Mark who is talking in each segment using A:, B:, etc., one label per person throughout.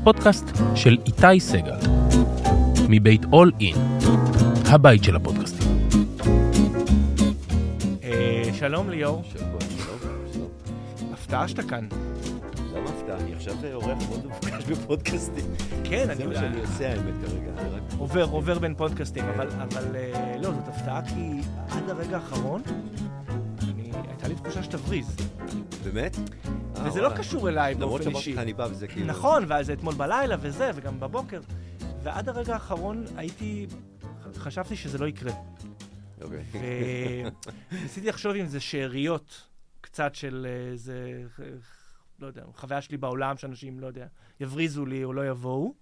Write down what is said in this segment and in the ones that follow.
A: הפודקאסט של איתי סגל, מבית אול אין, הבית של הפודקאסטים.
B: אה, שלום ליאור,
C: שלום, שלום.
B: הפתעה שאתה כאן.
C: למה הפתעה? אני עכשיו אורח מאוד מבוקש בפודקאסטים.
B: כן,
C: זה
B: אני
C: מה שאני עושה האמת כרגע.
B: עובר, עובר בין פודקאסטים, אבל, אבל אה, לא, זאת הפתעה כי עד הרגע האחרון, תחושה שתבריז.
C: באמת? אה,
B: וזה לא. קשור אליי
C: למרות
B: באופן אישי.
C: לך אני בא וזה כאילו...
B: נכון, וזה אתמול בלילה וזה, וגם בבוקר. ועד הרגע האחרון הייתי, חשבתי שזה לא יקרה.
C: אוקיי.
B: וניסיתי לחשוב אם זה שאריות קצת של איזה, לא יודע, חוויה שלי בעולם, שאנשים, לא יודע, יבריזו לי או לא יבואו,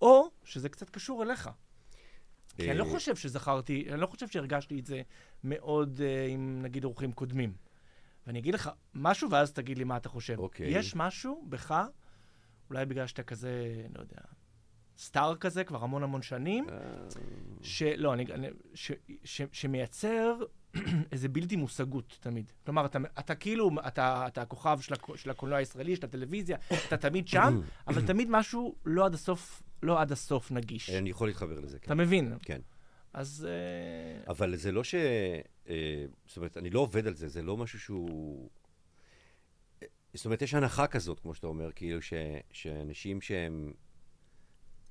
B: או שזה קצת קשור אליך. כי אני לא
C: אה,
B: חושב שזכרתי, אני לא חושב שהרגשתי את זה מאוד אה, עם נגיד אורחים קודמים. ואני אגיד לך משהו, ואז תגיד לי מה אתה חושב.
C: אוקיי.
B: יש משהו בך, אולי בגלל שאתה כזה, לא יודע, סטאר כזה, כבר המון המון שנים,
C: אה,
B: שלא, אני, ש, ש, שמייצר איזה בלתי מושגות תמיד. כלומר, אתה, אתה כאילו, אתה, אתה הכוכב של, של הקולנוע הישראלי, של הטלוויזיה, אתה תמיד שם, אבל תמיד משהו לא עד הסוף, לא עד הסוף נגיש.
C: אני יכול להתחבר לזה,
B: אתה
C: כן.
B: מבין?
C: כן.
B: אז... אה,
C: אבל זה לא ש... אה, זאת אומרת, אני לא עובד על זה, זה לא משהו שהוא... זאת אומרת, יש הנחה כזאת, כמו שאתה אומר, כאילו ש... שאנשים שהם...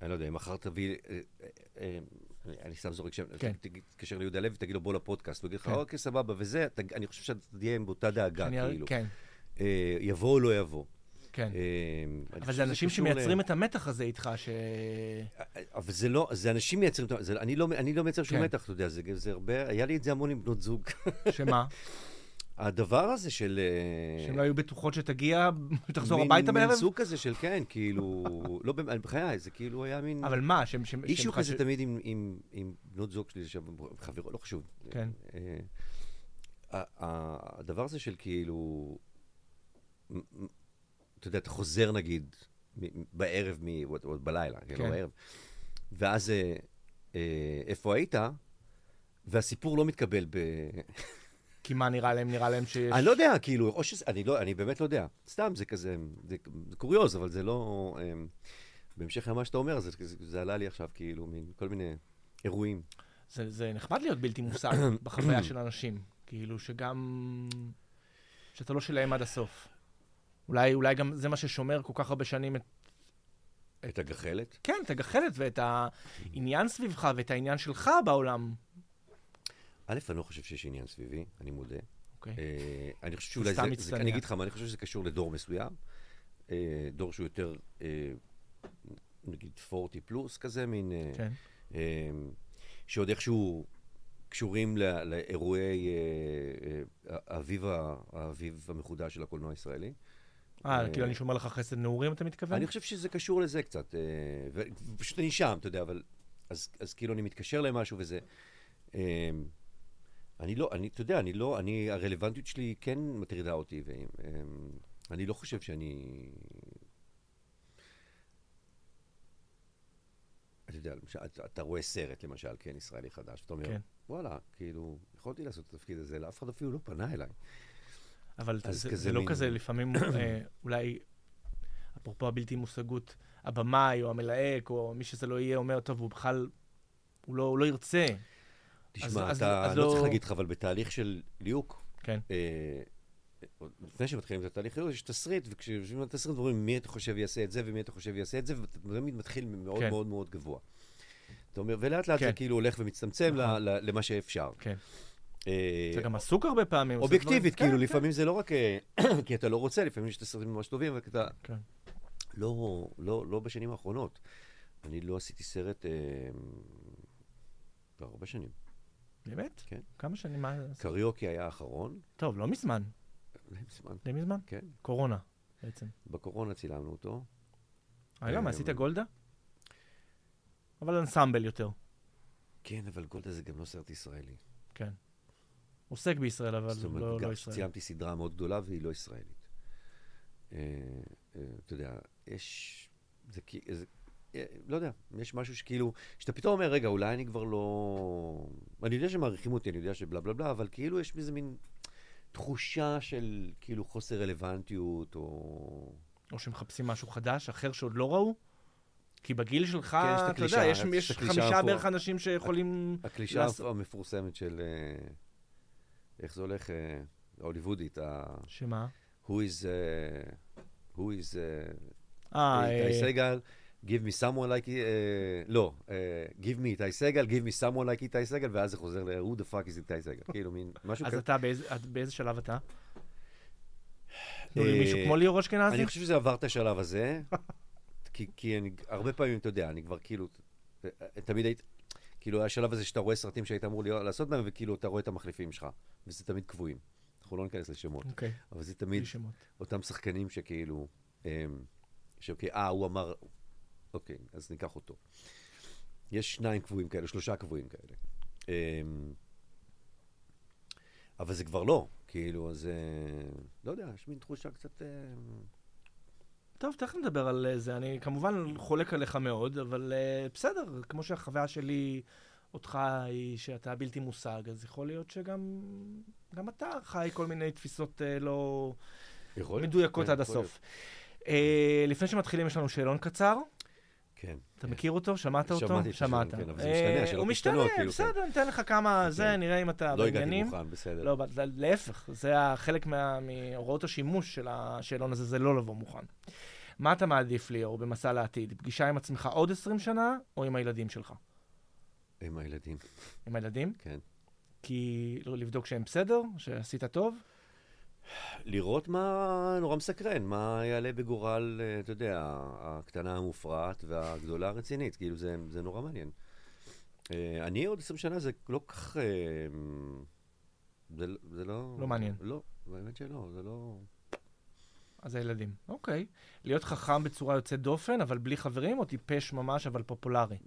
C: אני לא יודע, אם מחר תביא... אה, אה, אה, אני- אני סתם זורק שם,
B: כן.
C: תתקשר ליהודה לוי, תגיד לו בוא לפודקאסט, הוא יגיד לך,
B: כן.
C: אוקיי, סבבה, וזה, אני חושב שאתה תהיה עם באותה דאגה, כאילו.
B: כן,
C: יבוא או לא יבוא.
B: כן.
C: אה,
B: אבל זה אנשים שמייצרים את המתח הזה איתך, ש...
C: אבל זה לא, זה אנשים מייצרים, את ה- זה- אני לא, אני לא מייצר שום
B: כן.
C: מתח, אתה יודע, זה, הרבה, היה לי את זה המון עם בנות זוג.
B: שמה?
C: הדבר הזה של... אה,
B: שהם לא היו בטוחות שתגיע, שתחזור
C: מין-
B: הביתה
C: מין
B: בערב?
C: סוג כזה של כן, כאילו, לא, בחיי, זה כאילו היה מין...
B: אבל מה, שהם...
C: אישו כזה תמיד עם, בנות זוג שלי, חברות, לא חשוב.
B: כן.
C: אה, הדבר הזה של כאילו, אתה יודע, אתה חוזר נגיד בערב, מ- או בלילה, כן,
B: כן.
C: לא בערב, ואז אה, אה, איפה היית, והסיפור לא מתקבל ב...
B: כי מה נראה להם? נראה להם שיש...
C: אני לא יודע, כאילו, או שזה, אני לא, אני באמת לא יודע. סתם, זה כזה, זה, זה קוריוז, אבל זה לא... אמ, בהמשך למה שאתה אומר, זה, זה, זה עלה לי עכשיו, כאילו, מין כל מיני אירועים.
B: זה, זה נחמד להיות בלתי מושג בחוויה של אנשים. כאילו שגם... שאתה לא שלהם עד הסוף. אולי, אולי גם זה מה ששומר כל כך הרבה שנים את...
C: את הגחלת.
B: כן, את הגחלת ואת העניין סביבך ואת העניין שלך בעולם.
C: א', אני לא חושב שיש עניין סביבי, אני מודה.
B: אוקיי.
C: אה, אני חושב שאולי
B: סתם
C: זה, זה,
B: מצטנע.
C: אני אגיד לך מה, אני חושב שזה קשור לדור מסוים. אה, דור שהוא יותר, אה, נגיד 40 פלוס כזה, מין... אה,
B: כן.
C: אה, שעוד איכשהו קשורים ל- לאירועי אה, האביב האביב המחודש של הקולנוע הישראלי.
B: אה,
C: אה,
B: כאילו אני שומר לך חסד נעורים, אתה מתכוון?
C: אני חושב שזה קשור לזה קצת, אה, ופשוט אני שם, אתה יודע, אבל... אז, אז כאילו אני מתקשר למשהו וזה... אה, אני לא, אני, אתה יודע, אני לא, אני, הרלוונטיות שלי כן מטרידה אותי, ואני לא חושב שאני... אתה יודע, למשל, אתה, אתה רואה סרט, למשל, כן, ישראלי חדש, ואתה אומר,
B: כן.
C: וואלה, כאילו, יכולתי לעשות את התפקיד הזה, לאף אחד אפילו לא פנה אליי.
B: אבל
C: אז
B: זה, זה לא
C: מין-
B: כזה, לפעמים אה, אולי, אפרופו הבלתי מושגות, הבמאי או המלהק או מי שזה לא יהיה אומר, טוב, הוא בכלל, הוא לא, הוא לא ירצה.
C: תשמע,
B: אז-
C: אתה,
B: אז
C: אני לא
B: לא-
C: צריך להגיד לך, אבל בתהליך של ליהוק,
B: כן.
C: אה, לפני שמתחילים את התהליך ליהוק, יש תסריט, וכשיושבים על תסריט, אומרים מי אתה חושב יעשה את זה ומי אתה חושב יעשה את זה, ואתה תמיד מתחיל מאוד
B: כן.
C: מאוד מאוד גבוה. אתה אומר, ולאט לאט
B: כן.
C: זה כאילו הולך ומצטמצם
B: נכון.
C: ל- ל- למה שאפשר.
B: כן.
C: אה,
B: זה גם עסוק הרבה פעמים.
C: אובייקטיבית,
B: דברים-
C: כאילו,
B: כן,
C: לפעמים זה לא רק אה, כי אתה לא רוצה, לפעמים יש תסריטים ממש טובים, אבל אתה...
B: כן.
C: לא, לא, לא בשנים האחרונות. אני לא עשיתי סרט אה, כבר הרבה שנים.
B: כן. באמת?
C: כן.
B: כמה שנים? מה...
C: קריוקי היה האחרון,
B: טוב, לא מזמן.
C: די מזמן,
B: די מזמן?
C: כן.
B: קורונה, בעצם.
C: בקורונה צילמנו אותו.
B: אה?
C: אה,
B: עשית גולדה? אבל אנסמבל יותר.
C: כן, אבל גולדה זה גם לא סרט ישראלי.
B: כן. עוסק בישראל, אבל
C: זאת אומרת,
B: לא,
C: גם
B: לא ישראל.
C: צילמתי סדרה מאוד גדולה והיא לא ישראלית. אה, אה, אתה יודע, יש... זה אה, לא יודע, יש משהו שכאילו, שאתה פתאום אומר, רגע, אולי אני כבר לא... אני יודע שמעריכים אותי, אני יודע שבלה בלה בלה, אבל כאילו יש בזה מין תחושה של כאילו חוסר רלוונטיות, או...
B: או שמחפשים משהו חדש, אחר שעוד לא ראו? כי בגיל שלך,
C: כן,
B: אתה יודע, יש,
C: יש
B: חמישה. בערך אנשים שיכולים...
C: הקלישאה
B: לעשות-
C: המפורסמת של... אה, איך זה הולך? אה, ההוליוודית, ה-
B: שמה?
C: Who is... אה, Who is... אה, איתי
B: אה,
C: סגל, give me someone like... לא, give me איתי סגל, give me someone like איתי סגל, ואז זה חוזר ל- who the fuck is איתי סגל. כאילו, מין משהו
B: אז
C: כזה.
B: אתה, באיזה- שלב אתה?
C: אה,
B: מישהו כמו ליאור אשכנזי?
C: אני חושב שזה עבר את השלב הזה, כי, אני, הרבה פעמים, אתה יודע, אני כבר כאילו, תמיד היית, כאילו, השלב הזה שאתה רואה סרטים שהיית אמור לעשות בהם, וכאילו, אתה רואה את המחליפים שלך, וזה תמיד קבועים. אנחנו לא ניכנס לשמות,
B: אוקיי,
C: אבל זה תמיד. אותם שחקנים שכאילו, שאוקיי, אה, הוא אמר, אוקיי, אז ניקח אותו. יש שניים קבועים כאלה, שלושה קבועים כאלה. אמ, אבל זה כבר לא, כאילו, אז אה, לא יודע, יש מין תחושה קצת...
B: טוב, תכף נדבר על אה, זה. אני כמובן חולק עליך מאוד, אבל uh, בסדר, כמו שהחוויה שלי אותך היא שאתה בלתי מושג, אז יכול להיות שגם גם אתה חי כל מיני תפיסות uh, לא. מדויקות
C: כן,
B: עד הסוף. Uh, לפני שמתחילים, יש לנו שאלון קצר.
C: כן.
B: אתה. מכיר אותו? שמעת אותו?
C: שמעתי
B: שמעת.
C: כן, אבל זה
B: אה,
C: משתנה, השאלות
B: הוא משתנה,
C: כאילו, כן.
B: בסדר, ניתן לך כמה, זה,
C: כן.
B: נראה אם אתה
C: לא הגעתי
B: בעניינים.
C: מוכן, בסדר.
B: לא, זה- להפך, זה חלק מה- מהוראות השימוש של השאלון הזה, זה לא לבוא מוכן. מה אתה מעדיף, ליאור, במסע לעתיד? פגישה עם עצמך עוד 20 שנה, או עם הילדים שלך?
C: עם הילדים,
B: עם הילדים?
C: כן.
B: כי לבדוק שהם בסדר, שעשית טוב?
C: לראות מה נורא מסקרן, מה יעלה בגורל, אה, אתה יודע, הקטנה המופרעת והגדולה הרצינית, כאילו זה, זה נורא מעניין. אה, אני עוד 20 שנה זה לא כך... אה, זה, זה לא...
B: לא מעניין.
C: לא, באמת שלא, זה לא...
B: אז הילדים. אוקיי. להיות חכם בצורה יוצאת דופן, אבל בלי חברים, או טיפש ממש, אבל פופולרי?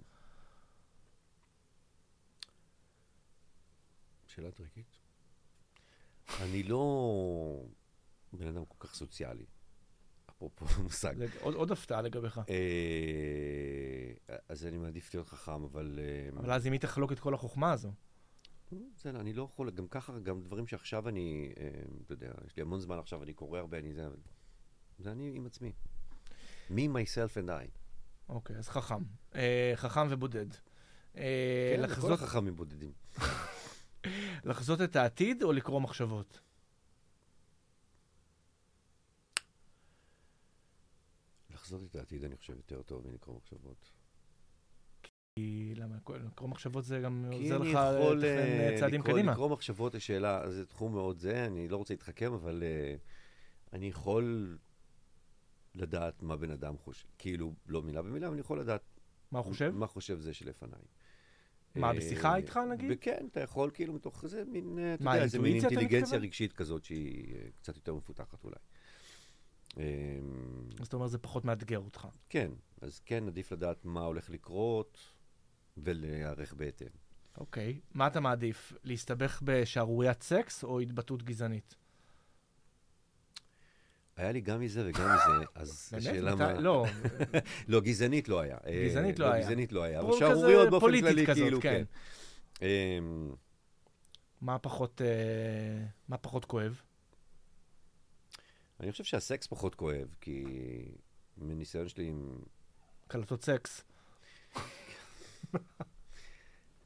C: שאלה טריקית. אני לא בן אדם כל כך סוציאלי, אפרופו מושג.
B: זה עוד, עוד הפתעה לגביך.
C: אה, אז אני מעדיף להיות חכם, אבל... אה,
B: אבל אז עם מי תחלוק את כל החוכמה הזו?
C: בסדר, אני לא יכול, גם ככה, גם דברים שעכשיו אני, אה, אתה יודע, יש לי המון זמן עכשיו, אני קורא הרבה, אני זה. זה אני עם עצמי. me, myself and I.
B: אוקיי, אז חכם. חכם ובודד.
C: כן, כל
B: לחזות,
C: החכמים בודדים.
B: לחזות את העתיד או לקרוא מחשבות?
C: לחזות את העתיד, אני חושב, יותר טוב מלקרוא מחשבות.
B: כי למה? לקרוא מחשבות זה גם עוזר לך
C: יכול
B: לתכנן
C: אה,
B: אה, צעדים
C: לקרוא-
B: קדימה.
C: לקרוא מחשבות, השאלה, זה תחום מאוד זה, אני לא רוצה להתחכם, אבל אה, אני יכול לדעת מה בן אדם חושב. כאילו, לא מילה במילה, אבל אני יכול לדעת
B: מה הוא חושב?
C: מה חושב זה שלפניי.
B: מה,
C: אה,
B: בשיחה איתך, נגיד?
C: כן, אתה יכול כאילו מתוך איזה מין, אה, אתה יודע, איזה מין אינטליגנציה? רגשית כזאת שהיא אה, קצת יותר מפותחת אולי. אה,
B: אז אתה אומר, זה פחות מאתגר אותך.
C: כן, אז כן, עדיף לדעת מה הולך לקרות ולהיערך בהתאם.
B: אוקיי. מה אתה מעדיף? להסתבך בשערוריית סקס או התבטאות גזענית?
C: היה לי גם מזה וגם מזה, אז? השאלה מה...
B: לא,
C: לא, גזענית לא היה. אה,
B: גזענית לא היה.
C: גזענית לא היה, אבל שערוריות באופן כללי, כאילו,
B: כן.
C: כן. אמ,
B: מה פחות, אה, מה פחות כואב?
C: אני חושב שהסקס פחות כואב, כי מניסיון שלי עם...
B: קלטות סקס.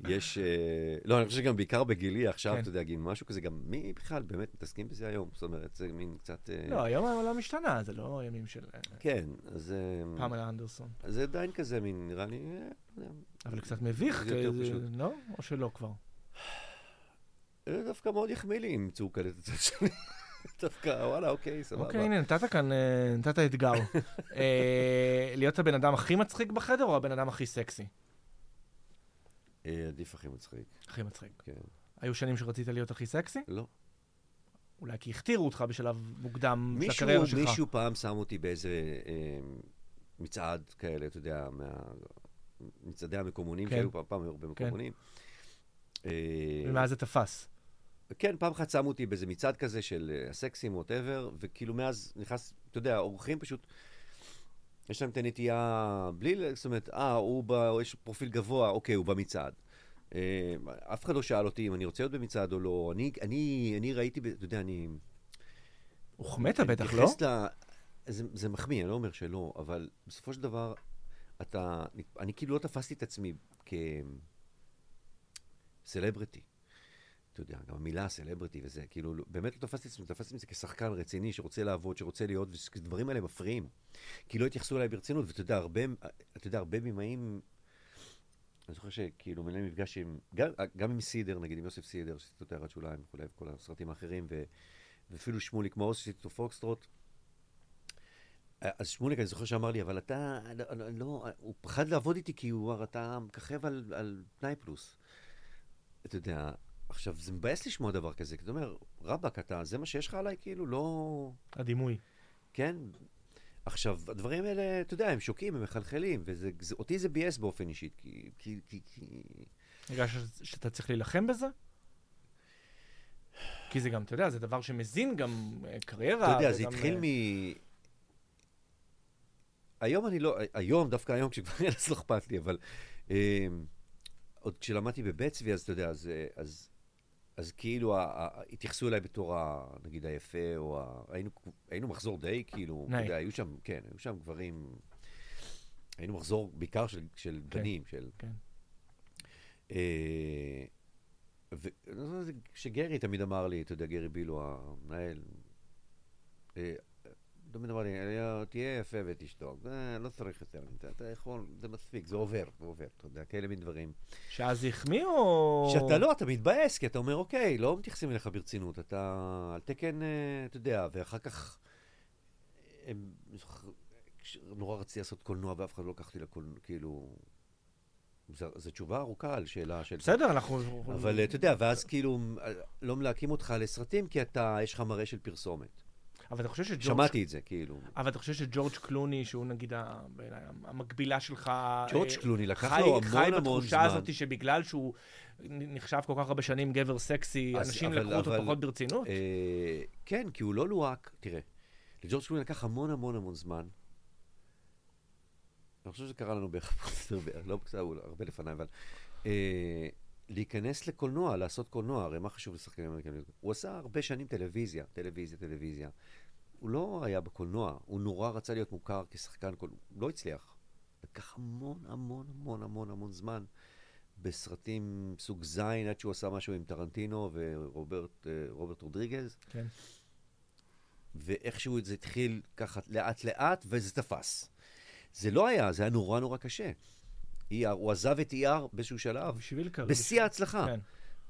C: יש... אה, לא, אני חושב שגם בעיקר בגילי עכשיו,
B: כן.
C: אתה יודע, גיל, משהו כזה, גם מי בכלל באמת מתעסקים בזה היום? זאת אומרת, זה מין קצת... אה,
B: לא, היום העולם השתנה, זה לא ימים של אה,
C: כן, אז
B: פמלה אנדרסון.
C: זה עדיין כזה מין, נראה לי, לא
B: אבל קצת מביך. לא? או שלא כבר?
C: זה דווקא מאוד יחמיא לי אם ימצאו כאלה את הצד שלי. דווקא, וואלה, אוקיי, סבבה.
B: אוקיי, הנה, נתת כאן, נתת אתגר. להיות הבן אדם הכי מצחיק בחדר או הבן אדם הכי סקסי?
C: אה, עדיף הכי מצחיק,
B: הכי מצחיק.
C: כן.
B: היו שנים שרצית להיות הכי סקסי?
C: לא.
B: אולי כי הכתירו אותך בשלב מוקדם של הקריירה שלך.
C: מישהו פעם שם אותי באיזה אה, מצעד כאלה, אתה יודע, מצעדי המקומונים
B: כן.
C: שהיו פעם, פעם היו הרבה מקומונים. אה,
B: ומאז זה תפס.
C: כן, פעם אחת שמו אותי באיזה מצעד כזה של אה, הסקסים, ווטאבר, וכאילו מאז נכנס, אתה יודע, אורחים פשוט, יש להם את הנטייה, בלי, זאת אומרת, אה, הוא ב... יש פרופיל גבוה, אוקיי, הוא במצעד. אה, אף אחד לא שאל אותי אם אני רוצה להיות במצעד או לא. אני, אני, אני ראיתי, אתה יודע, אני...
B: הוחמאת בטח, לא?
C: מתייחס ל... זה, זה מחמיא, אני לא אומר שלא, אבל בסופו של דבר, אתה, אני כאילו לא תפסתי את עצמי כסלבריטי. אתה יודע, גם המילה סלבריטי וזה, כאילו, באמת לא תפסתי את עצמי, תפסתי את זה כשחקן רציני שרוצה לעבוד, שרוצה להיות, ודברים האלה מפריעים. כי לא התייחסו אליי ברצינות, ואתה יודע, הרבה, אתה יודע, הרבה בימאים, אני זוכר שכאילו מנהל מפגש עם, גם, גם עם סידר, נגיד עם יוסף סידר, שעשיתי אותו הערת שוליים וכולי, וכל הסרטים האחרים, ו, ואפילו שמוליק מעוז, שעשיתי אותו פוקסטרוט. אז שמוליק, אני זוכר שאמר לי, אבל אתה, לא, לא, הוא פחד לעבוד איתי כי הוא אתה מככב על, על תנאי פלוס. אתה יודע, עכשיו, זה מבאס לשמוע דבר כזה, כי אתה אומר, רבאק, אתה, זה מה שיש לך עליי? כאילו, לא...
B: הדימוי.
C: כן? עכשיו, הדברים האלה, אתה יודע, הם שוקים, הם מחלחלים, ואותי זה ביאס באופן אישי, כי... כי, כי, כי...
B: הרגשת שאתה צריך להילחם בזה? כי זה גם, אתה יודע, זה דבר שמזין גם אה, קריירה.
C: אתה יודע, זה התחיל אה, מ... היום אני לא, היום, דווקא היום, כשכבר אז לא אכפת לי, אבל אה, עוד כשלמדתי בבית צבי, אז אתה יודע, אז, אז אז כאילו התייחסו אליי בתור, ה, נגיד, היפה, או ה, היינו, היינו מחזור די, כאילו, אתה יודע, היו שם, כן, היו שם גברים, היינו מחזור בעיקר של, של כן, בנים, של... כן. אה, וכשגרי תמיד אמר לי, אתה יודע, גרי בילו, המנהל, אה, תמיד אמר לי, תהיה יפה ותשתוק, לא צריך יותר, אתה יכול, זה מספיק, זה עובר, זה עובר, אתה יודע, כאלה מין דברים.
B: שאז החמיא או...
C: שאתה לא, אתה מתבאס, כי אתה אומר, אוקיי, לא מתייחסים אליך ברצינות, אתה על תקן, אה, אתה יודע, ואחר כך, הם, נורא רציתי לעשות קולנוע ואף אחד לא לקחתי לקולנוע, כאילו... זו תשובה ארוכה על שאלה של...
B: בסדר, אנחנו...
C: אבל אתה יודע, ואז כאילו לא מלהקים אותך לסרטים, כי אתה, יש לך מראה של פרסומת.
B: אבל אתה חושב שג'ורג'...
C: שמעתי את זה, כאילו.
B: אבל אתה חושב שג'ורג' קלוני, שהוא נגיד המקבילה שלך...
C: ג'ורג' אה, קלוני לקח לו המון המון זמן. חי
B: בתחושה הזאת שבגלל שהוא נחשב כל כך הרבה שנים גבר סקסי, אנשים לקחו אותו פחות ברצינות?
C: אה, כן, כי הוא לא לוהק. תראה, לג'ורג' קלוני לקח המון המון המון זמן. אני חושב שזה קרה לנו בערך, לא קצת, הרבה לפניי, אבל... אה, להיכנס לקולנוע, לעשות קולנוע, הרי מה חשוב לשחקנים אמריקאים? הוא עשה הרבה שנים טלוויזיה, טלוויזיה, טלוויזיה. הוא לא היה בקולנוע, הוא נורא רצה להיות מוכר כשחקן קולנוע, הוא לא הצליח. לקח המון המון המון המון המון זמן בסרטים סוג זין, עד שהוא עשה משהו עם טרנטינו ורוברט אה, רודריגז.
B: כן.
C: ואיכשהו זה התחיל ככה לאט לאט, וזה תפס. זה לא היה, זה היה נורא נורא קשה. ER, הוא עזב את ER באיזשהו שלב.
B: בשביל קרב.
C: בשיא ההצלחה. כן.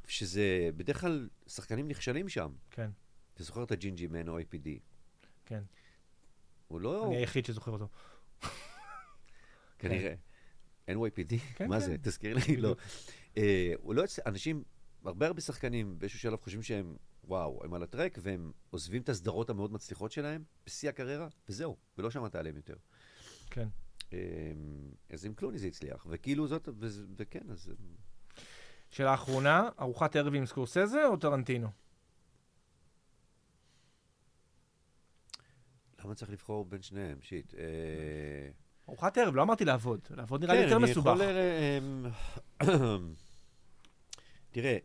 C: שזה, בדרך כלל, שחקנים נכשלים שם.
B: כן.
C: אתה זוכר את הג'ינג'י מן או APD?
B: כן.
C: הוא לא...
B: אני היחיד שזוכר אותו.
C: כנראה. NYPD? כן, מה כן. זה? תזכיר לי, לא. אה, הוא לא... אנשים, הרבה הרבה שחקנים באיזשהו שלב חושבים שהם, וואו, הם על הטרק, והם עוזבים את הסדרות המאוד מצליחות שלהם, בשיא הקריירה, וזהו, ולא שמעת עליהם יותר.
B: כן.
C: אמ, אז עם קלוני זה הצליח, וכאילו זאת, וכן, אז...
B: שאלה אחרונה, ארוחת ערב עם סקורסזה או טרנטינו?
C: למה צריך לבחור בין שניהם? שיט. אה,
B: ארוחת ערב, לא אמרתי לעבוד. לעבוד נראה לי כן, יותר מסובך.
C: יכול... אמ, תראה,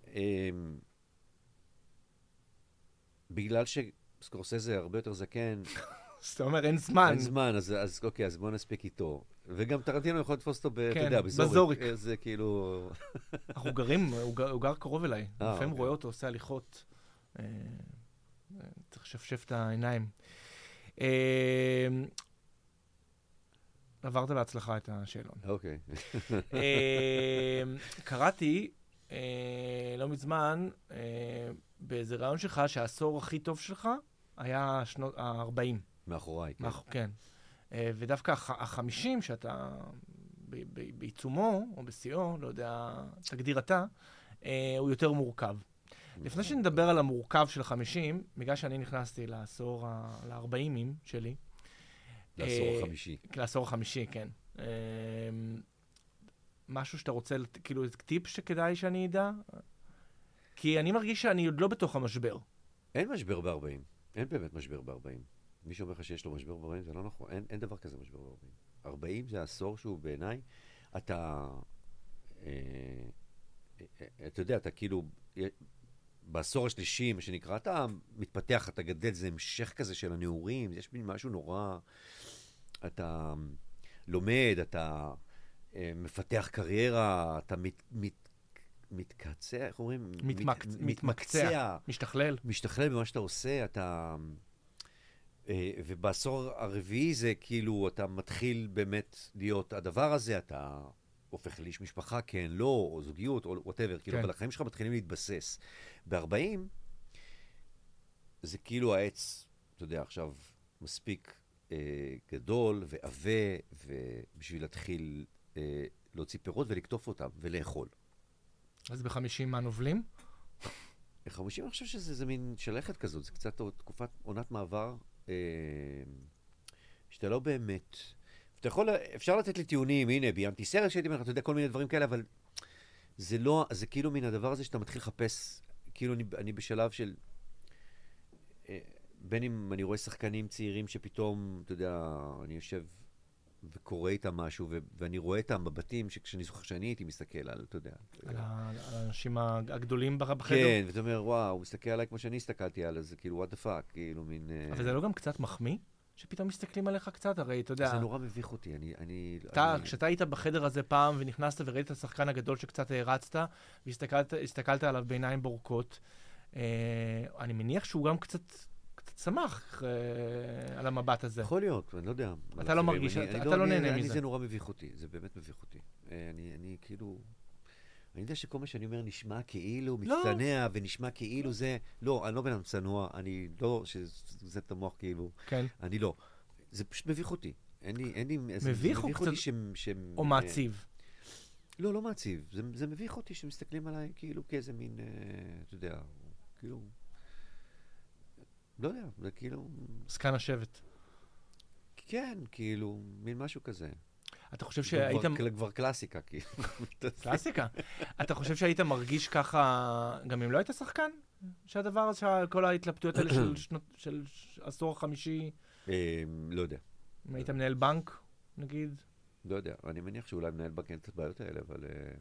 C: בגלל שסקורסזה הרבה יותר זקן,
B: אז אתה אומר, אין זמן.
C: אין זמן, אז, אז אוקיי, אז בוא נספיק איתו. וגם טרנטינו יכול לתפוס אותו, ב, כן, אתה יודע,
B: בזוריק.
C: זה כאילו...
B: אנחנו גרים, הוא גר, קרוב אליי. אה, לפעמים אוקיי. רואה אותו עושה הליכות. אה, צריך לשפשף את העיניים. אה, עברת בהצלחה את השאלון.
C: אוקיי.
B: קראתי לא מזמן באיזה רעיון שלך שהעשור הכי טוב שלך היה שנות ה-40.
C: מאחוריי,
B: כן. כן. אה, ודווקא החמישים, שאתה בעיצומו, או בשיאו, לא יודע, תגדיר אתה, אה, הוא יותר מורכב. לפני שנדבר על המורכב של חמישים, בגלל שאני נכנסתי לעשור, ל-40ים שלי.
C: לעשור אה, החמישי.
B: לעשור החמישי, כן. משהו שאתה רוצה, כאילו, טיפ שכדאי שאני אדע? כי אני מרגיש שאני עוד לא בתוך המשבר.
C: אין משבר ב-40. אין באמת משבר ב-40. מי שאומר לך שיש לו משבר ב-40 זה לא נכון, אין, אין דבר כזה משבר ב-40. 40 זה עשור שהוא בעיניי, אתה, אה, אה, אתה יודע, אתה כאילו, בעשור השלישי, מה שנקרא, אתה מתפתח, אתה גדל, זה המשך כזה של הנעורים, יש מין משהו נורא, אתה לומד, אתה אה, מפתח קריירה, אתה מת, מת, מתקצע, איך אומרים?
B: מתמק-
C: מת-
B: מתמקצע, משתכלל.
C: משתכלל במה שאתה עושה, אתה... אה, ובעשור הרביעי זה כאילו, אתה מתחיל באמת להיות הדבר הזה, אתה הופך לאיש משפחה, כן, לא, או זוגיות, או וואטאבר, כאילו,
B: כן.
C: אבל החיים שלך מתחילים להתבסס. ב-40, זה כאילו העץ, אתה יודע, עכשיו מספיק אה, גדול ועבה, ובשביל להתחיל אה, להוציא פירות ולקטוף אותם ולאכול.
B: אז בחמישים מה נובלים?
C: חמושים, אני חושב שזה זה מין שלכת כזאת, זה קצת תקופת עונת מעבר, אה, שאתה לא באמת... אתה יכול, אפשר לתת לי טיעונים, הנה, ביימתי סרט שהייתי אומר, אתה יודע, כל מיני דברים כאלה, אבל זה לא, זה כאילו מן הדבר הזה שאתה מתחיל לחפש, כאילו אני, אני בשלב של... אה, בין אם אני רואה שחקנים צעירים שפתאום, אתה יודע, אני יושב וקורא איתם משהו, ו- ואני רואה אותם בבתים, שכשאני זוכר שאני הייתי מסתכל על, אתה יודע,
B: על האנשים הגדולים בח- בחדר?
C: כן, ואתה אומר, וואו, הוא מסתכל עליי כמו שאני הסתכלתי עליו, זה כאילו, what the fuck, כאילו, מין... אה,
B: אבל זה לא גם קצת מחמיא? שפתאום מסתכלים עליך קצת? הרי אתה יודע,
C: זה נורא מביך אותי, אני... אני
B: אתה,
C: אני-
B: כשאתה היית בחדר הזה פעם ונכנסת וראית את השחקן הגדול שקצת הערצת, והסתכלת הסתכלת עליו בעיניים בורקות, אה, אני מניח שהוא גם קצת, קצת שמח אה, על המבט הזה.
C: יכול להיות, אני לא יודע.
B: אתה לא מרגיש-
C: אני-
B: אתה-
C: אני
B: אתה לא
C: אני-
B: נהנה
C: אני-
B: מזה.
C: זה נורא מביך אותי, זה באמת מביך אותי. אה, אני אני כאילו... אני יודע שכל מה שאני אומר נשמע כאילו
B: לא.
C: מצטנע, ונשמע כאילו זה... לא, אני לא בן אדם צנוע, אני לא... שזה את המוח כאילו...
B: כן.
C: אני לא. זה פשוט מביך אותי. אין לי... אין לי...
B: מביך או קצת-
C: שהם... שהם,
B: או
C: אה,
B: מעציב.
C: לא, לא מעציב. זה, זה מביך אותי שמסתכלים עליי כאילו כאיזה מין, אה, אתה יודע, כאילו... לא יודע, זה כאילו...
B: זקן השבט.
C: כן, כאילו, מין משהו כזה.
B: אתה חושב שהיית...
C: כבר, כבר קלאסיקה, כאילו.
B: קלאסיקה. אתה חושב שהיית מרגיש ככה, גם אם לא היית שחקן? שהדבר הזה, כל ההתלבטויות האלה של שנות, של עשור החמישי,
C: אה, לא יודע,
B: אם היית מנהל בנק, נגיד?
C: לא יודע. אני מניח שאולי מנהל בנק אין את הבעיות האלה, אבל... אה,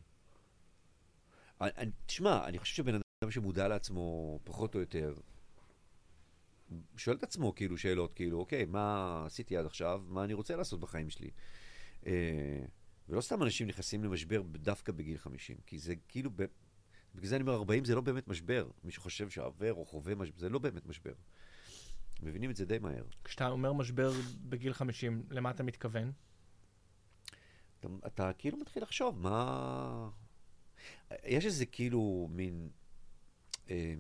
C: אני- תשמע, אני חושב שבן אדם שמודע לעצמו, פחות או יותר, שואל את עצמו כאילו שאלות, כאילו, אוקיי, מה עשיתי עד עכשיו? מה אני רוצה לעשות בחיים שלי? אה, ולא סתם אנשים נכנסים למשבר דווקא בגיל 50, כי זה כאילו, ב... בגלל זה אני אומר, 40 זה לא באמת משבר. מי שחושב שעובר או חווה משבר, זה לא באמת משבר. מבינים את זה די מהר.
B: כשאתה אומר משבר בגיל 50, למה אתה מתכוון?
C: אתה, אתה כאילו מתחיל לחשוב, מה... יש איזה כאילו מין... אה,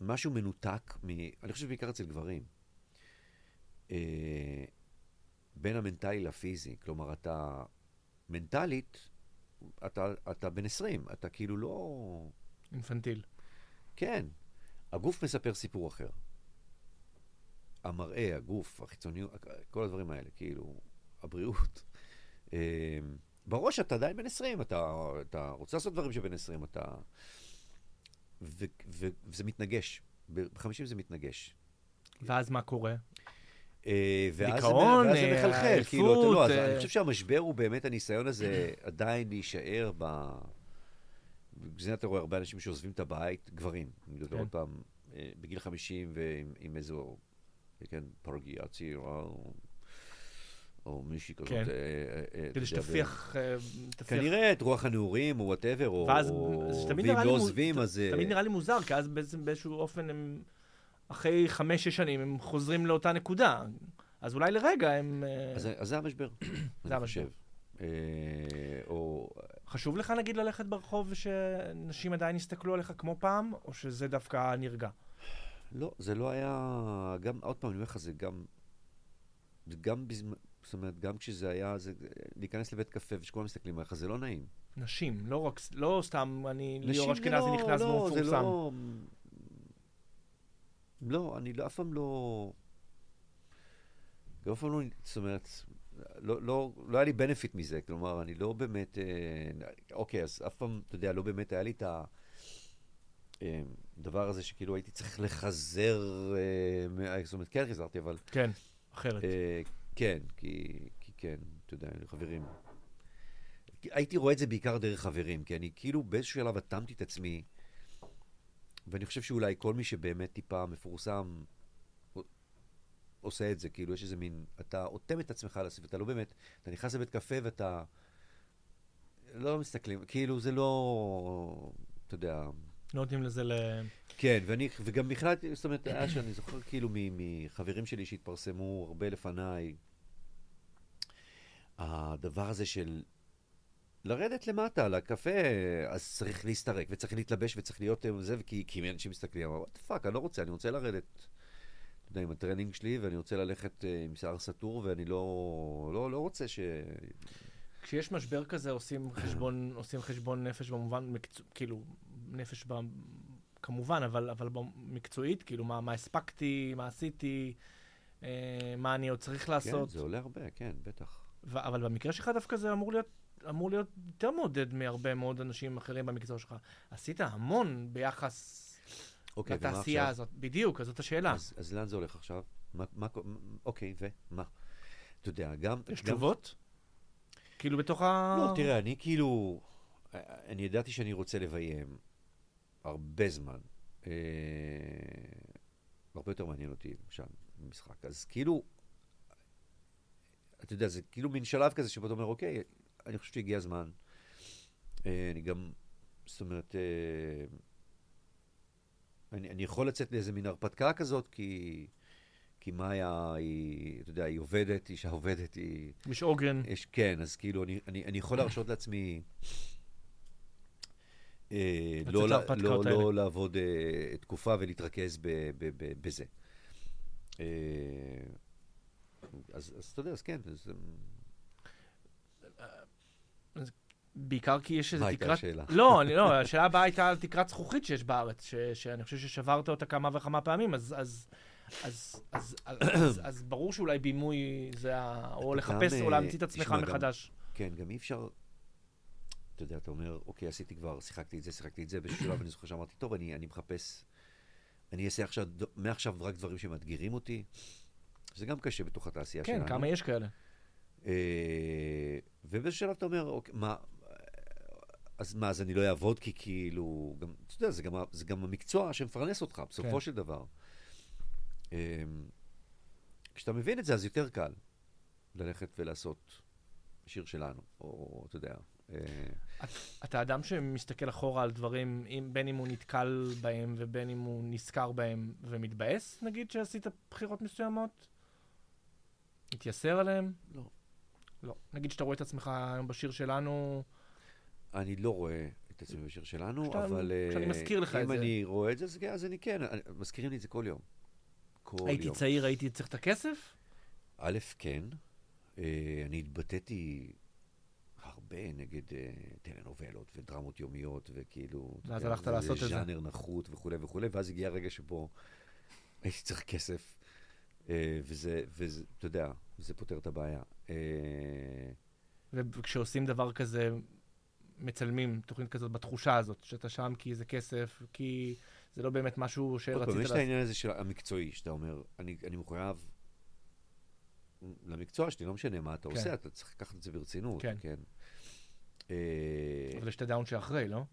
C: משהו מנותק מ... אני חושב בעיקר אצל גברים. אה, בין המנטלי לפיזי. כלומר, אתה מנטלית, אתה, אתה בן 20, אתה כאילו לא...
B: אינפנטיל.
C: כן, הגוף מספר סיפור אחר. המראה, הגוף, החיצוניות, כל הדברים האלה, כאילו, הבריאות. אה, בראש אתה עדיין בן 20, אתה, אתה רוצה לעשות דברים שבן 20, אתה... ו, ו, וזה מתנגש. ב-50 זה מתנגש.
B: ואז מה קורה?
C: אה, ואז
B: דיכאון,
C: ואז זה
B: אה,
C: מחלחל,
B: עייפות,
C: כאילו, אתה לא, אז
B: אה.
C: אני חושב שהמשבר הוא באמת הניסיון הזה עדיין להישאר ב... בגלל אתה רואה הרבה אנשים שעוזבים את הבית, גברים, אני מדבר
B: כן.
C: עוד פעם, בגיל 50 ועם עם איזו, כן, פרגיה צעירה, או, מישהי כזאת.
B: כן. כדי שתפיח... אה, תפיח-
C: כנראה את רוח הנעורים, או whatever, או...
B: ואז,
C: או-
B: זה תמיד
C: ואם לא עוזבים, אז...
B: תמיד נראה לי מוזר, כי אז באיזשהו אופן הם, אחרי חמש-שש שנים, הם חוזרים לאותה נקודה. אז אולי לרגע הם... אה,
C: אז אז זה המשבר, אני
B: המשבר.
C: אה, או...
B: חשוב לך נגיד ללכת ברחוב ושנשים עדיין יסתכלו עליך כמו פעם, או שזה דווקא נרגע?
C: לא, זה לא היה, גם, עוד פעם, אני אומר לך, זה גם, זה גם בזמן, זאת אומרת, גם כשזה היה, זה, להיכנס לבית קפה ושכולם מסתכלים עליך, זה לא נעים.
B: נשים, לא רק, לא סתם אני, ליאור
C: זה
B: אשכנזי
C: לא-
B: נכנס
C: לא,
B: והוא
C: זה
B: מפורסם.
C: לא... אני לא, אף פעם לא... אף פעם לא, זאת אומרת, לא, לא, לא היה לי בנפיט מזה, כלומר, אני לא באמת, אה, אוקיי, אז אף פעם, אתה יודע, לא באמת היה לי את הדבר הזה שכאילו הייתי צריך לחזר, אה, זאת אומרת, כן חזרתי, אבל
B: כן, אחרת.
C: אה, כן, כי, כי כן, אתה יודע, חברים. הייתי רואה את זה בעיקר דרך חברים, כי אני כאילו באיזשהו שלב אטמתי את עצמי, ואני חושב שאולי כל מי שבאמת טיפה מפורסם, עושה את זה, כאילו, יש איזה מין, אתה אוטם את עצמך לסביבה, אתה לא באמת, אתה נכנס לבית קפה ואתה... לא מסתכלים, כאילו, זה לא, אתה יודע...
B: לא נותנים לזה ל...
C: כן, ואני, וגם בכלל, זאת אומרת, היה שאני זוכר כאילו מ- מחברים שלי שהתפרסמו הרבה לפניי, הדבר הזה של לרדת למטה, לקפה, אז צריך להסתרק, וצריך להתלבש, וצריך להיות אה, זה, כי, כי אנשים מסתכלים, אבל what fuck, אני לא רוצה, אני רוצה לרדת, אתה יודע, עם הטרנינג שלי, ואני רוצה ללכת אה, עם שיער סטור, ואני לא, לא, לא רוצה ש...
B: כשיש משבר כזה, עושים חשבון, עושים חשבון נפש במובן, מקצוע, כאילו, נפש ב... כמובן, אבל, אבל מקצועית, כאילו, מה, מה הספקתי, מה עשיתי, אה, מה אני עוד צריך לעשות.
C: כן, זה עולה הרבה, כן, בטח.
B: ו- אבל במקרה שלך דווקא זה אמור להיות, אמור להיות יותר מעודד מהרבה מאוד אנשים אחרים במקצוע שלך. עשית המון ביחס
C: אוקיי,
B: לתעשייה? הזאת. בדיוק, אז זאת השאלה.
C: אז, אז לאן זה הולך עכשיו? מה, מה, אוקיי, ומה? אתה יודע, גם...
B: יש
C: גם,
B: תשובות? כאילו בתוך ה...
C: לא, תראה, אני כאילו... אני ידעתי שאני רוצה לביים הרבה זמן. אה, הרבה יותר מעניין אותי, למשל, משחק. אז כאילו, אתה יודע, זה כאילו מין שלב כזה שבו אתה אומר, אוקיי, אני חושב שהגיע הזמן. אה, אני גם, זאת אומרת, אה, אני, אני יכול לצאת לאיזה מין הרפתקה כזאת, כי, כי מאיה היא, אתה יודע, היא עובדת, אישה עובדת, היא...
B: יש עוגן.
C: יש, כן, אז כאילו, אני, אני, אני יכול להרשות לעצמי אה, לא, לא,
B: האלה.
C: לא לעבוד אה, תקופה ולהתרכז ב, ב, ב, בזה. אה, אז, אז אתה יודע, אז כן, אז,
B: בעיקר כי יש איזה
C: מה הייתה
B: תקרת...
C: השאלה?
B: לא, אני לא, השאלה הבאה הייתה על תקרת זכוכית שיש בארץ, ש, שאני חושב ששברת אותה כמה וכמה פעמים, אז, אז, אז, אז, אז, אז, אז ברור שאולי בימוי זה ה... או
C: גם,
B: לחפש, או
C: אה,
B: להמציא את עצמך
C: תשמע, גם-
B: מחדש.
C: כן, גם אי אפשר, אתה יודע, אתה אומר, אוקיי, עשיתי כבר, שיחקתי את זה, שיחקתי את זה, באיזשהו שלב אני זוכר שאמרתי, טוב, אני, אני מחפש, אני אעשה עכשיו, מעכשיו רק דברים שמאתגרים אותי. זה גם קשה בתוך התעשייה
B: כן,
C: שלנו.
B: כמה יש כאלה.
C: אה, ובאיזשהו שלב אתה אומר, אוקיי, מה, אז מה, אז אני לא אעבוד כי כאילו, גם, אתה יודע, זה גם, זה גם המקצוע שמפרנס אותך, בסופו
B: כן.
C: של דבר. אה, כשאתה מבין את זה, אז יותר קל ללכת ולעשות שיר שלנו, או אתה יודע. אה,
B: אתה אדם שמסתכל אחורה על דברים, אם, בין אם הוא נתקל בהם ובין אם הוא נזכר בהם ומתבאס, נגיד, שעשית בחירות מסוימות? מתייסר עליהם?
C: לא.
B: לא. נגיד שאתה רואה את עצמך היום בשיר שלנו,
C: אני לא רואה את עצמי בשיר שלנו,
B: כשאתה-
C: אבל אה,
B: כשאני מזכיר לך את
C: אם
B: זה.
C: אני רואה את זה, אז, כן, אז אני כן, אני- מזכירים לי את זה כל יום. כל
B: הייתי
C: יום.
B: צעיר, הייתי צריך את הכסף?
C: א', כן. אה, אני התבטאתי הרבה נגד אה, טלנובלות ודרמות יומיות, וכאילו...
B: ואז הלכת לעשות את זה.
C: ז'אנר נחות וכולי וכולי, ואז הגיע הרגע שבו הייתי צריך כסף, אה, וזה, וזה, אתה יודע, זה פותר את הבעיה. אה,
B: וכשעושים דבר כזה, מצלמים תוכנית כזאת בתחושה הזאת, שאתה שם כי זה כסף, כי זה לא באמת משהו
C: עוד
B: שרצית
C: פעם, יש את
B: לעשות.
C: העניין הזה של המקצועי, שאתה אומר, אני, אני מחויב למקצוע שלי, לא משנה מה אתה
B: כן.
C: עושה, אתה צריך לקחת את זה ברצינות,
B: כן.
C: כן. אה,
B: אבל יש את הדאון שאחרי, לא?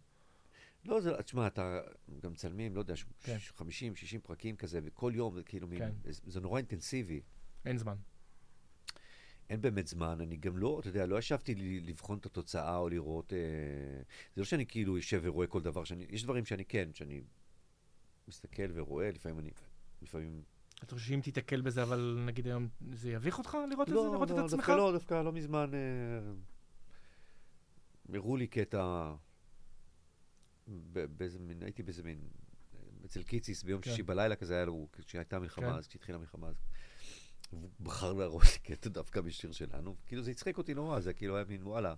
C: לא, זה, תשמע, אתה גם מצלמים, לא יודע,
B: כן.
C: ש- 50, 60 פרקים כזה, וכל יום כאילו מין,
B: כן.
C: זה, זה נורא אינטנסיבי.
B: אין זמן.
C: אין באמת זמן, אני גם לא, אתה יודע, לא ישבתי ל- לבחון את התוצאה או לראות, אה, זה לא שאני כאילו יושב ורואה כל דבר שאני, יש דברים שאני כן, שאני מסתכל ורואה, לפעמים אני, לפעמים...
B: אתה חושב שאם תיתקל בזה, אבל נגיד היום, זה יביך אותך לראות את זה?
C: לא,
B: לראות
C: לא,
B: את עצמך?
C: דווקא לא, דווקא לא מזמן, אה, הראו לי קטע, באיזה מין, הייתי באיזה מין, אצל קיציס ביום
B: כן.
C: שישי בלילה כזה היה לו, כשהייתה מלחמה,
B: כן.
C: אז כשהתחילה המלחמה, אז הוא בחר להראות לי קטע דווקא משיר שלנו, כאילו זה הצחיק אותי נורא, זה כאילו היה מין, וואלה,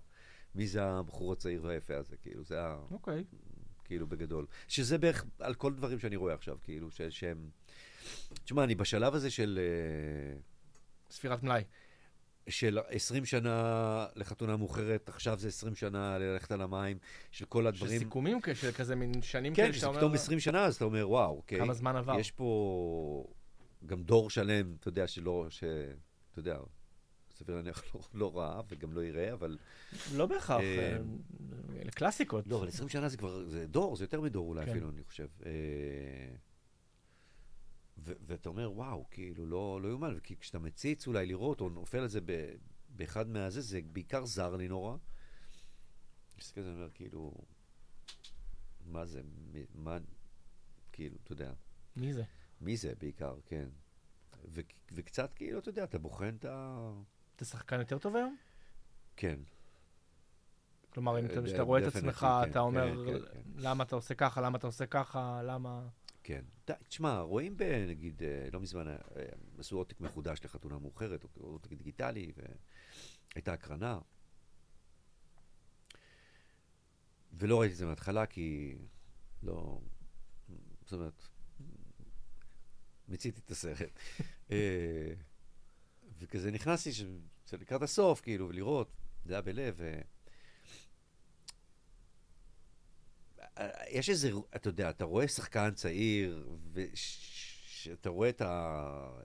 C: מי זה הבחור הצעיר והיפה הזה, כאילו, זה היה,
B: אוקיי.
C: כאילו, בגדול. שזה בערך על כל דברים שאני רואה עכשיו, כאילו, ש- שהם... תשמע, אני בשלב הזה של... אה,
B: ספירת מלאי.
C: של 20 שנה לחתונה מאוחרת, עכשיו זה 20 שנה ללכת על המים, של כל
B: של
C: הדברים.
B: סיכומים כאלה, של כזה מין שנים
C: כן,
B: כאלה
C: שזה
B: שאתה אומר...
C: פתאום 20 שנה, אז אתה אומר, וואו, אוקיי.
B: כמה זמן עבר.
C: יש פה גם דור שלם, אתה יודע, שלא, ש... אתה יודע, סביר להניח לא, לא ראה וגם לא יראה, אבל...
B: לא בהכרח,
C: אה,
B: אלה קלאסיקות.
C: לא, אבל 20 שנה זה כבר, זה דור, זה יותר מדור אולי
B: כן.
C: אפילו, אני חושב. אה, ואתה אומר, וואו, כאילו, לא, לא יאומן, וכי כשאתה מציץ אולי לראות, או נופל על זה ב- באחד מהזה, זה בעיקר זר לי נורא. מסתכל על זה, אומר, כאילו, מה זה, מה, כאילו, אתה יודע,
B: מי זה?
C: מי זה בעיקר, כן. ו- וקצת, כאילו, אתה יודע, אתה בוחן את ה...
B: אתה שחקן יותר טוב היום?
C: כן.
B: כלומר, אם
C: אה,
B: אתה- כשאתה רואה את עצמך,
C: כן,
B: אתה אומר,
C: כן, כן, כן.
B: למה אתה עושה ככה, למה אתה עושה ככה, למה...
C: כן. תשמע, רואים ב... נגיד, אה, לא מזמן אה, עשו עותק מחודש לחתונה מאוחרת, או עותק דיגיטלי, והייתה הקרנה. ולא ראיתי את זה מההתחלה, כי לא... זאת אומרת, מיציתי את הסרט. אה, וכזה נכנסתי, ש- לקראת הסוף, כאילו, ולראות, זה היה בלב, ו... יש איזה, אתה יודע, אתה רואה שחקן צעיר, ושאתה רואה את ה...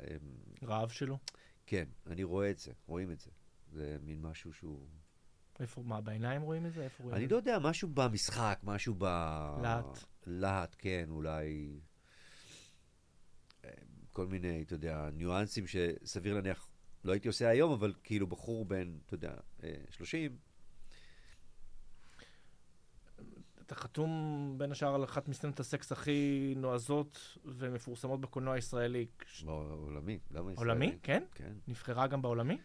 B: רעב שלו?
C: כן, אני רואה את זה, רואים את זה. זה מין משהו שהוא...
B: איפה, מה, בעיניים רואים את זה? איפה רואים
C: אני
B: את
C: לא יודע, משהו במשחק, משהו ב...
B: להט.
C: להט, כן, אולי... אה, כל מיני, אתה יודע, ניואנסים שסביר להניח לא הייתי עושה היום, אבל כאילו בחור בן, אתה יודע, אה, 30,
B: אתה חתום בין השאר על אחת מסצנות הסקס הכי נועזות ומפורסמות בקולנוע הישראלי. כש-
C: עולמי, למה ישראלי?
B: עולמי? כן?
C: כן.
B: נבחרה גם בעולמי?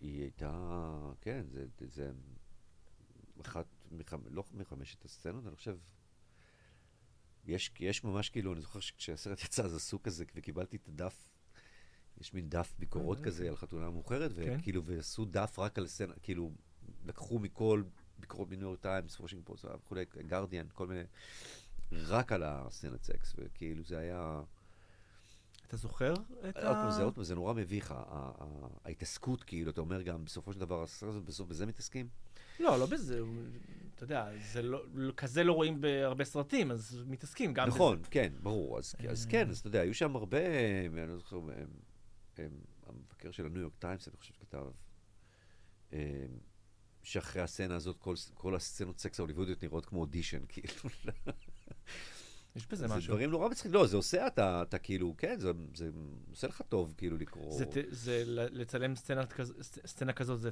C: היא הייתה, כן, זה, זה אחת, מחמ, לא מחמשת הסצנות, אני חושב, יש, יש ממש כאילו, אני זוכר שכשהסרט יצא אז עשו כזה, וקיבלתי את הדף, יש מין דף ביקורות
B: אה,
C: כזה על חתונה מאוחרת,
B: כן.
C: וכאילו, ועשו דף רק על סצנה, כאילו, לקחו מכל ביקורות בניו יורק טיימס, וושינגטון פוסט וכולי, גרדיאן, כל מיני, רק על הסצנת סקס, וכאילו זה היה...
B: אתה זוכר את
C: עוד
B: ה...
C: פעם, זה עוד פעם, זה נורא מביך, ההתעסקות, כאילו, אתה אומר גם, בסופו של דבר, הסרט הזה, בסוף בזה מתעסקים?
B: לא, לא בזה, אתה יודע, זה לא, כזה לא רואים בהרבה סרטים, אז מתעסקים גם
C: נכון,
B: בזה.
C: כן, ברור. אז, אז כן, אז אתה יודע, היו שם הרבה, אני לא זוכר, הם, הם, המבקר של הניו יורק טיימס, אני חושב שכתב, הם, שאחרי הסצנה הזאת, כל, כל הסצנות סקס ההוליוודיות נראות כמו אודישן, כאילו.
B: יש בזה
C: זה
B: משהו.
C: דברים נורא מצחיקים. לא, זה עושה, אתה, אתה כאילו, כן, זה, זה עושה לך טוב, כאילו, לקרוא.
B: זה, זה לצלם סצנה, סצנה כזאת, זה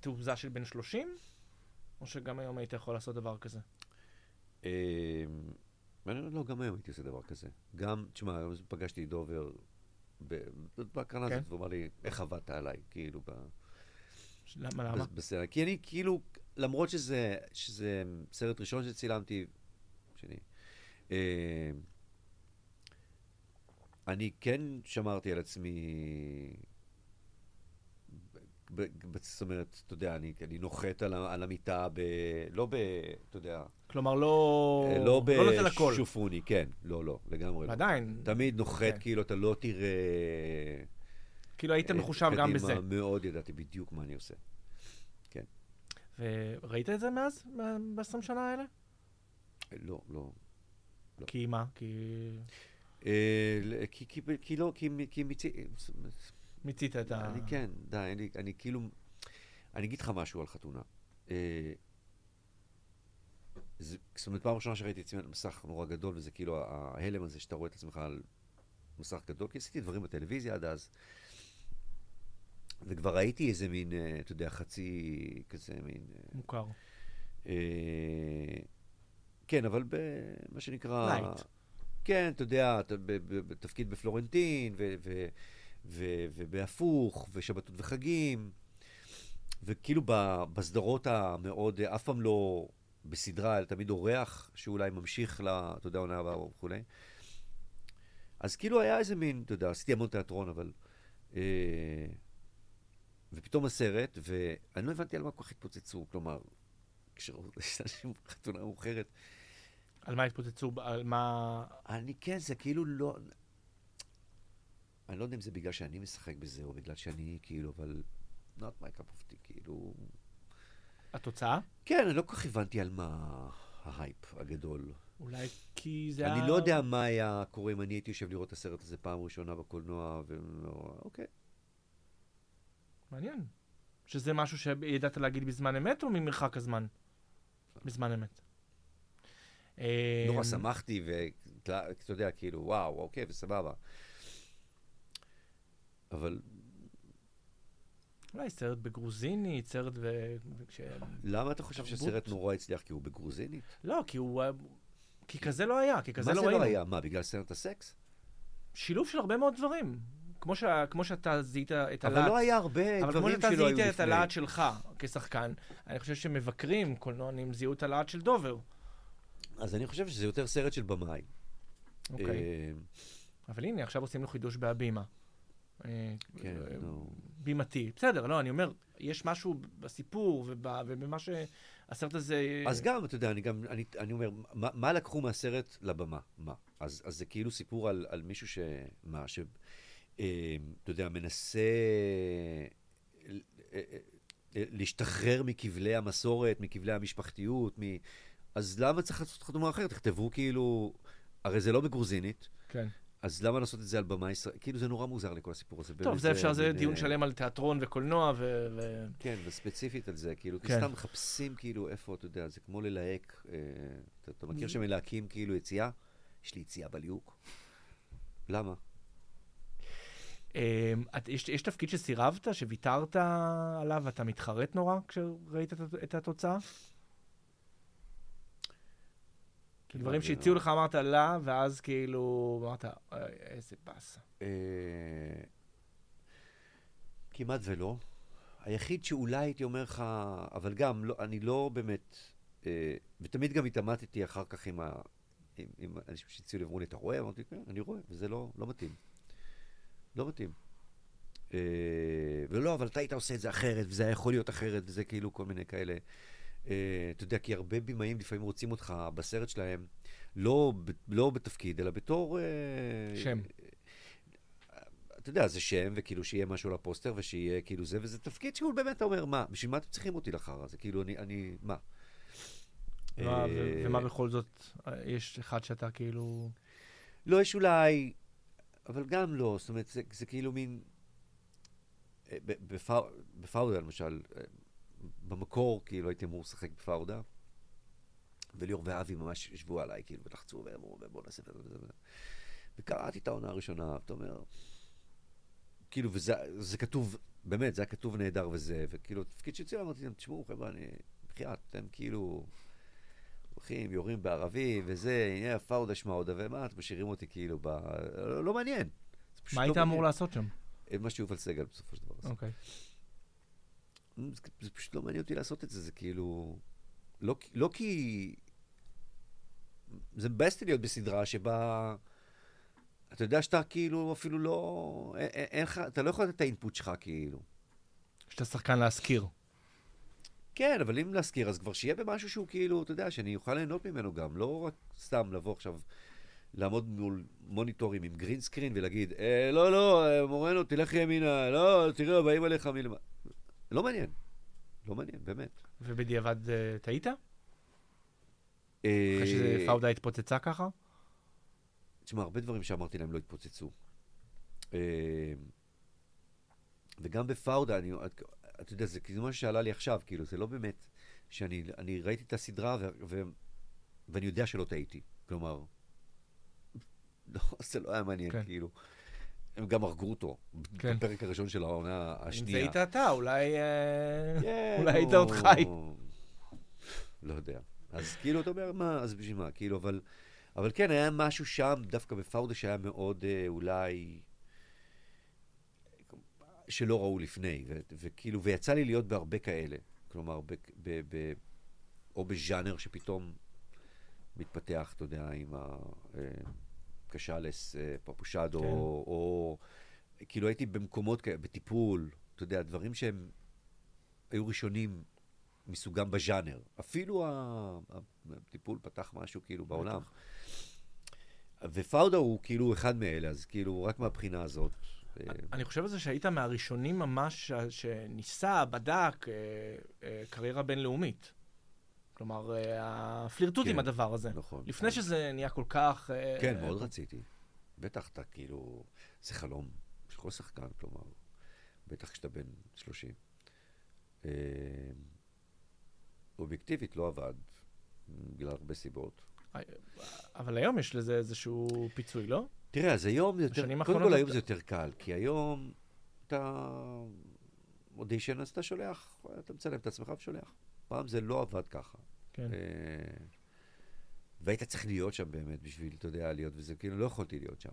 B: תעוזה של בן 30? או שגם היום היית יכול לעשות דבר כזה?
C: אמ, לא, גם היום הייתי עושה דבר כזה. גם, תשמע, פגשתי את דובר בהקרנה
B: כן.
C: הזאת, והוא אמר לי, איך עבדת עליי, כאילו, ב...
B: למה, למה?
C: בס- בסרט. כי אני כאילו, למרות שזה, שזה סרט ראשון שצילמתי, שני, אה, אני כן שמרתי על עצמי, זאת אומרת, אתה יודע, אני, אני נוחת על, על המיטה, ב, לא ב... אתה יודע,
B: כלומר, לא...
C: אה, לא
B: לא.
C: בשופוני, כן, לא, לא, לגמרי לא.
B: עדיין.
C: תמיד נוחת,
B: כן.
C: כאילו, אתה לא תראה...
B: כאילו היית
C: אה,
B: מחושב גם בזה.
C: קדימה, מאוד ידעתי בדיוק מה אני עושה.
B: וראית את זה מאז? ב-20 שנה האלה?
C: לא, לא. לא.
B: כי מה? כי
C: אה, כי, כי, כי לא, כי, כי מיצי...
B: מיצית את ה...
C: אני כן, די, אני, אני כאילו... אני אגיד לך משהו על חתונה. אה, זה, זאת אומרת, פעם ראשונה שראיתי את עצמי על מסך נורא גדול, וזה כאילו ההלם הזה שאתה רואה את עצמך על מסך גדול, כי עשיתי דברים בטלוויזיה עד אז. וכבר ראיתי איזה מין, אה, אתה יודע, חצי כזה מין... אה,
B: מוכר.
C: אה, כן, אבל במה שנקרא...
B: light.
C: כן, אתה יודע, בתפקיד בפלורנטין, ו- ו- ו- ובהפוך, ושבתות וחגים, וכאילו ב- בסדרות המאוד, אף פעם לא בסדרה, אלא תמיד אורח שאולי ממשיך, ל- אתה יודע, עונה הבאה וכולי. אז כאילו היה איזה מין, אתה יודע, עשיתי המון תיאטרון, אבל... אה, ופתאום הסרט, ואני לא הבנתי על מה כל כך התפוצצו, כלומר, כשאנשים בחתונה מאוחרת,
B: על מה התפוצצו? על מה...
C: אני כן, זה כאילו לא... אני לא יודע אם זה בגלל שאני משחק בזה, או בגלל שאני כאילו, אבל... not my cup of tea, כאילו...
B: התוצאה?
C: כן, אני לא כל כך הבנתי על מה ההייפ הגדול.
B: אולי כי זה
C: אני לא יודע מה היה קורה אם אני הייתי יושב לראות את הסרט הזה פעם ראשונה בקולנוע, ואוקיי.
B: מעניין. שזה משהו שידעת להגיד בזמן אמת או ממרחק הזמן? בזמן אמת.
C: נורא
B: אמ,
C: שמחתי, ואתה יודע, כאילו, וואו, אוקיי, וסבבה. אבל
B: אולי סרט בגרוזינית, סרט ו...
C: למה אתה חושב
B: תרבות.
C: שהסרט נורא הצליח? כי הוא בגרוזינית?
B: לא, כי הוא... כי כזה לא היה, כי כזה
C: מה
B: לא
C: זה
B: ראינו.
C: לא היה? מה, בגלל סרט הסקס?
B: שילוב של הרבה מאוד דברים. כמו, שה, כמו שאתה זיהית את הלהט.
C: אבל לא היה הרבה
B: אבל כמו
C: דברים
B: שאתה
C: שלא היו
B: זיהית את
C: לפני.
B: הלהט שלך כשחקן, אני חושב שמבקרים קולנוענים זיהו את הלהט של דובר.
C: אז אני חושב שזה יותר סרט של במאי.
B: אוקיי.
C: אה,
B: אבל הנה, עכשיו עושים לו חידוש בהבימה. אה,
C: כן,
B: אה,
C: נו.
B: בימתי. בסדר, לא, אני אומר, יש משהו בסיפור ובמה שהסרט הזה...
C: אז גם, אתה יודע, אני גם, אני, אני אומר, מה, מה לקחו מהסרט לבמה? מה? אז, אז זה כאילו סיפור על, על מישהו ש... מה? ש... אה, אתה יודע, מנסה להשתחרר מכבלי המסורת, מכבלי המשפחתיות, מ... אז למה צריך לעשות חתומה אחרת? תכתבו כאילו... הרי זה לא בגרוזינית,
B: כן.
C: אז למה לעשות את זה על במה ישראלית? כאילו זה נורא מוזר לי כל הסיפור הזה.
B: טוב, זה אפשר, זה דיון
C: אה,
B: שלם על תיאטרון וקולנוע ו...
C: כן, וספציפית על זה, כאילו, כי
B: כן.
C: סתם מחפשים כאילו איפה, אתה יודע, זה כמו ללהק, אה, אתה. מכיר שמלהקים כאילו יציאה? יש לי יציאה בליהוק. למה?
B: את- יש, תפקיד שסירבת, שוויתרת עליו ואתה מתחרט נורא כשראית את התוצאה?
C: כאילו,
B: דברים
C: זה
B: שהציעו
C: לא-
B: לך אמרת לא, ואז כאילו אמרת, "אוי, איזה באסה.
C: אה, כמעט ולא. היחיד שאולי הייתי אומר לך, אבל גם, לא, אני לא באמת, אה, ותמיד גם התעמתתי אחר כך עם, ה, עם, עם אנשים שהציעו לי, אמרו לי, אתה רואה? אמרתי, כן, אני רואה, וזה לא, לא מתאים. לא מתאים. אה, ולא, אבל אתה היית עושה את זה אחרת, וזה היה יכול להיות אחרת, וזה כאילו כל מיני כאלה. אה, אתה יודע, כי הרבה במאים לפעמים רוצים אותך בסרט שלהם, לא, לא בתפקיד, אלא בתור... אה,
B: שם.
C: אתה יודע, זה שם, וכאילו שיהיה משהו לפוסטר, ושיהיה כאילו זה, וזה תפקיד שהוא באמת, אומר, מה, בשביל מה אתם צריכים אותי לחרא? זה כאילו, אני, אני, מה?
B: ומה-
C: אה,
B: בכל זאת, אה, יש אחד שאתה כאילו...
C: לא, יש אולי, אבל גם לא, זאת אומרת, זה, זה כאילו מין... אה, בפאודה, למשל, אה, במקור, כאילו, הייתי אמור לשחק בפאודה, וליאור ואבי ממש ישבו עליי, כאילו, ולחצו, ואמרו, בוא נעשה את זה וזה. וקראתי את העונה הראשונה, ואתה אומר, כאילו, וזה זה כתוב, באמת, זה היה כתוב נהדר וזה, וכאילו, תפקיד שהציעו, אמרתי להם, תשמעו, חבר'ה, אני, בחייאת, אתם כאילו... הולכים, יורים בערבים, וזה, הנה פאודה שמאודה, ומה, אתם משאירים אותי כאילו ב... לא, לא מעניין.
B: מה
C: לא
B: היית
C: מעניין.
B: אמור לעשות שם?
C: אה, מה שיובל סגל בסופו של דבר עשה.
B: אוקיי.
C: זה, זה פשוט לא מעניין אותי לעשות את זה, זה כאילו... לא, לא כי... זה מבאס אותי להיות בסדרה שבה... אתה יודע שאתה כאילו אפילו לא... אין, לך, אתה לא יכול לתת את האינפוט שלך כאילו.
B: שאתה שחקן להשכיר.
C: כן, אבל אם להזכיר, אז כבר שיהיה במשהו שהוא כאילו, אתה יודע, שאני אוכל ליהנות ממנו גם, לא רק סתם לבוא עכשיו, לעמוד מול מוניטורים עם גרין סקרין ולהגיד, אה, לא, לא, אה, מורנו, תלך ימינה, לא, תראה, באים עליך מלמעלה. לא מעניין. לא מעניין, באמת.
B: ובדיעבד אה, טעית?
C: אה,
B: אחרי שפאודה התפוצצה ככה?
C: תשמע, הרבה דברים שאמרתי להם לא התפוצצו. אה, וגם בפאודה, אני, את- אתה יודע, זה כאילו מה שעלה לי עכשיו, כאילו, זה לא באמת שאני אני ראיתי את הסדרה ו, ו, ואני יודע שלא טעיתי. כלומר, לא, זה לא היה מעניין,
B: כן.
C: כאילו. הם גם הרגו אותו,
B: כן.
C: בפרק הראשון של העונה
B: אם זה
C: השנייה.
B: היית אתה, אולי... אה,
C: כן,
B: אולי היית
C: נו,
B: עוד חי.
C: לא יודע. אז כאילו, אתה אומר, מה, אז בשביל מה? כאילו, אבל, אבל כן, היה משהו שם, דווקא בפאודה, שהיה מאוד אה, אולי... שלא ראו לפני, ו- וכאילו, ויצא לי להיות בהרבה כאלה. כלומר, ב- ב- ב- או בז'אנר שפתאום מתפתח, אתה יודע, עם הקשאלס, פפושדו,
B: כן.
C: או, או כאילו הייתי במקומות כאלה, בטיפול, אתה יודע, דברים שהם היו ראשונים מסוגם בז'אנר. אפילו הטיפול פתח משהו כאילו בעולם. ופאודה הוא כאילו אחד מאלה, אז כאילו רק מהבחינה הזאת. אה,
B: אני חושב על זה שהיית מהראשונים ממש שניסה, בדק, אה, אה, קריירה בינלאומית. כלומר, אה, הפלירטוט
C: כן,
B: עם הדבר הזה.
C: נכון.
B: לפני שזה נהיה כל כך... אה,
C: כן,
B: אה,
C: מאוד רציתי. בטח אתה כאילו, זה חלום של כל שחקן, כלומר, בטח כשאתה בן 30. אה, אובייקטיבית לא עבד, בגלל הרבה סיבות.
B: אבל היום יש לזה איזשהו פיצוי, לא?
C: תראה, אז היום זה יותר, קודם
B: האחרונות
C: כל היום
B: אתה-
C: זה יותר קל, כי היום אתה אודישן, אז אתה שולח, אתה מצלם את עצמך ושולח. פעם זה לא עבד ככה.
B: כן.
C: אה, והיית צריך להיות שם באמת בשביל, אתה יודע, להיות, וזה כאילו, לא יכולתי להיות שם.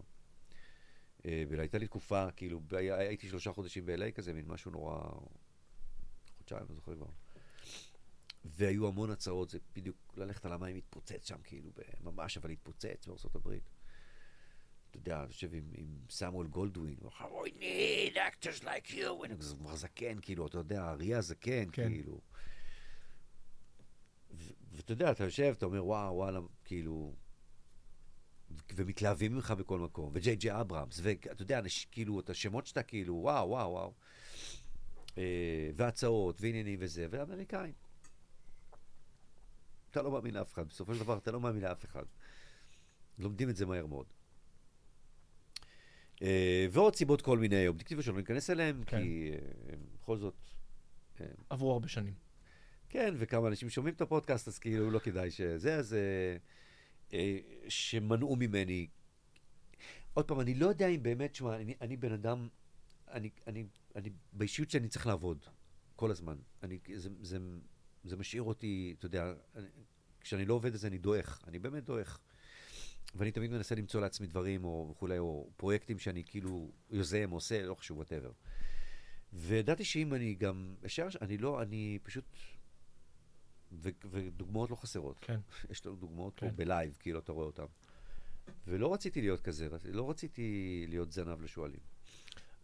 C: אה, והייתה לי תקופה, כאילו, הייתי שלושה חודשים ב-LA כזה, מין משהו נורא... חודשיים, לא זוכר כבר. והיו המון הצעות, זה בדיוק ללכת על המים להתפוצץ שם, כאילו, ממש, אבל להתפוצץ בארצות הברית. אתה יודע, אני חושב עם, עם סמואל גולדווין, הוא אמר, we need actors like you, הוא כבר זקן, כאילו, אתה יודע, אריה הזקן,
B: כן.
C: כאילו. ואתה יודע, אתה יושב, אתה אומר, וואו, וואלה, כאילו... ומתלהבים ממך בכל מקום, וג'יי ג'יי אברהמס, ואתה יודע, אנש, כאילו, את השמות שאתה כאילו, וואו, וואו, וואו. אה, והצעות, ועניינים וזה, ואמריקאים. אתה לא מאמין לאף אחד, בסופו של דבר אתה לא מאמין לאף אחד. לומדים את זה מהר מאוד. אה, ועוד סיבות כל מיני, אובייקטיביות שלא ניכנס אליהן,
B: כן.
C: כי אה, בכל זאת... אה,
B: עברו הרבה שנים.
C: כן, וכמה אנשים שומעים את הפודקאסט, אז כאילו לא כדאי שזה, אז... אה, אה, שמנעו ממני. עוד פעם, אני לא יודע אם באמת, שמע, אני, אני בן אדם, אני, אני, אני באישיות שאני צריך לעבוד כל הזמן. אני, זה, זה, זה משאיר אותי, אתה יודע, אני, כשאני לא עובד אז אני דועך, אני באמת דועך. ואני תמיד מנסה למצוא לעצמי דברים או וכולי, או פרויקטים שאני כאילו יוזם, עושה, לא חשוב, whatever. וידעתי שאם אני גם, ישר, אני לא, אני פשוט, ו, ודוגמאות לא חסרות.
B: כן.
C: יש לנו דוגמאות
B: כן.
C: פה בלייב, כאילו אתה רואה אותן. ולא רציתי להיות כזה, לא רציתי להיות זנב לשועלים.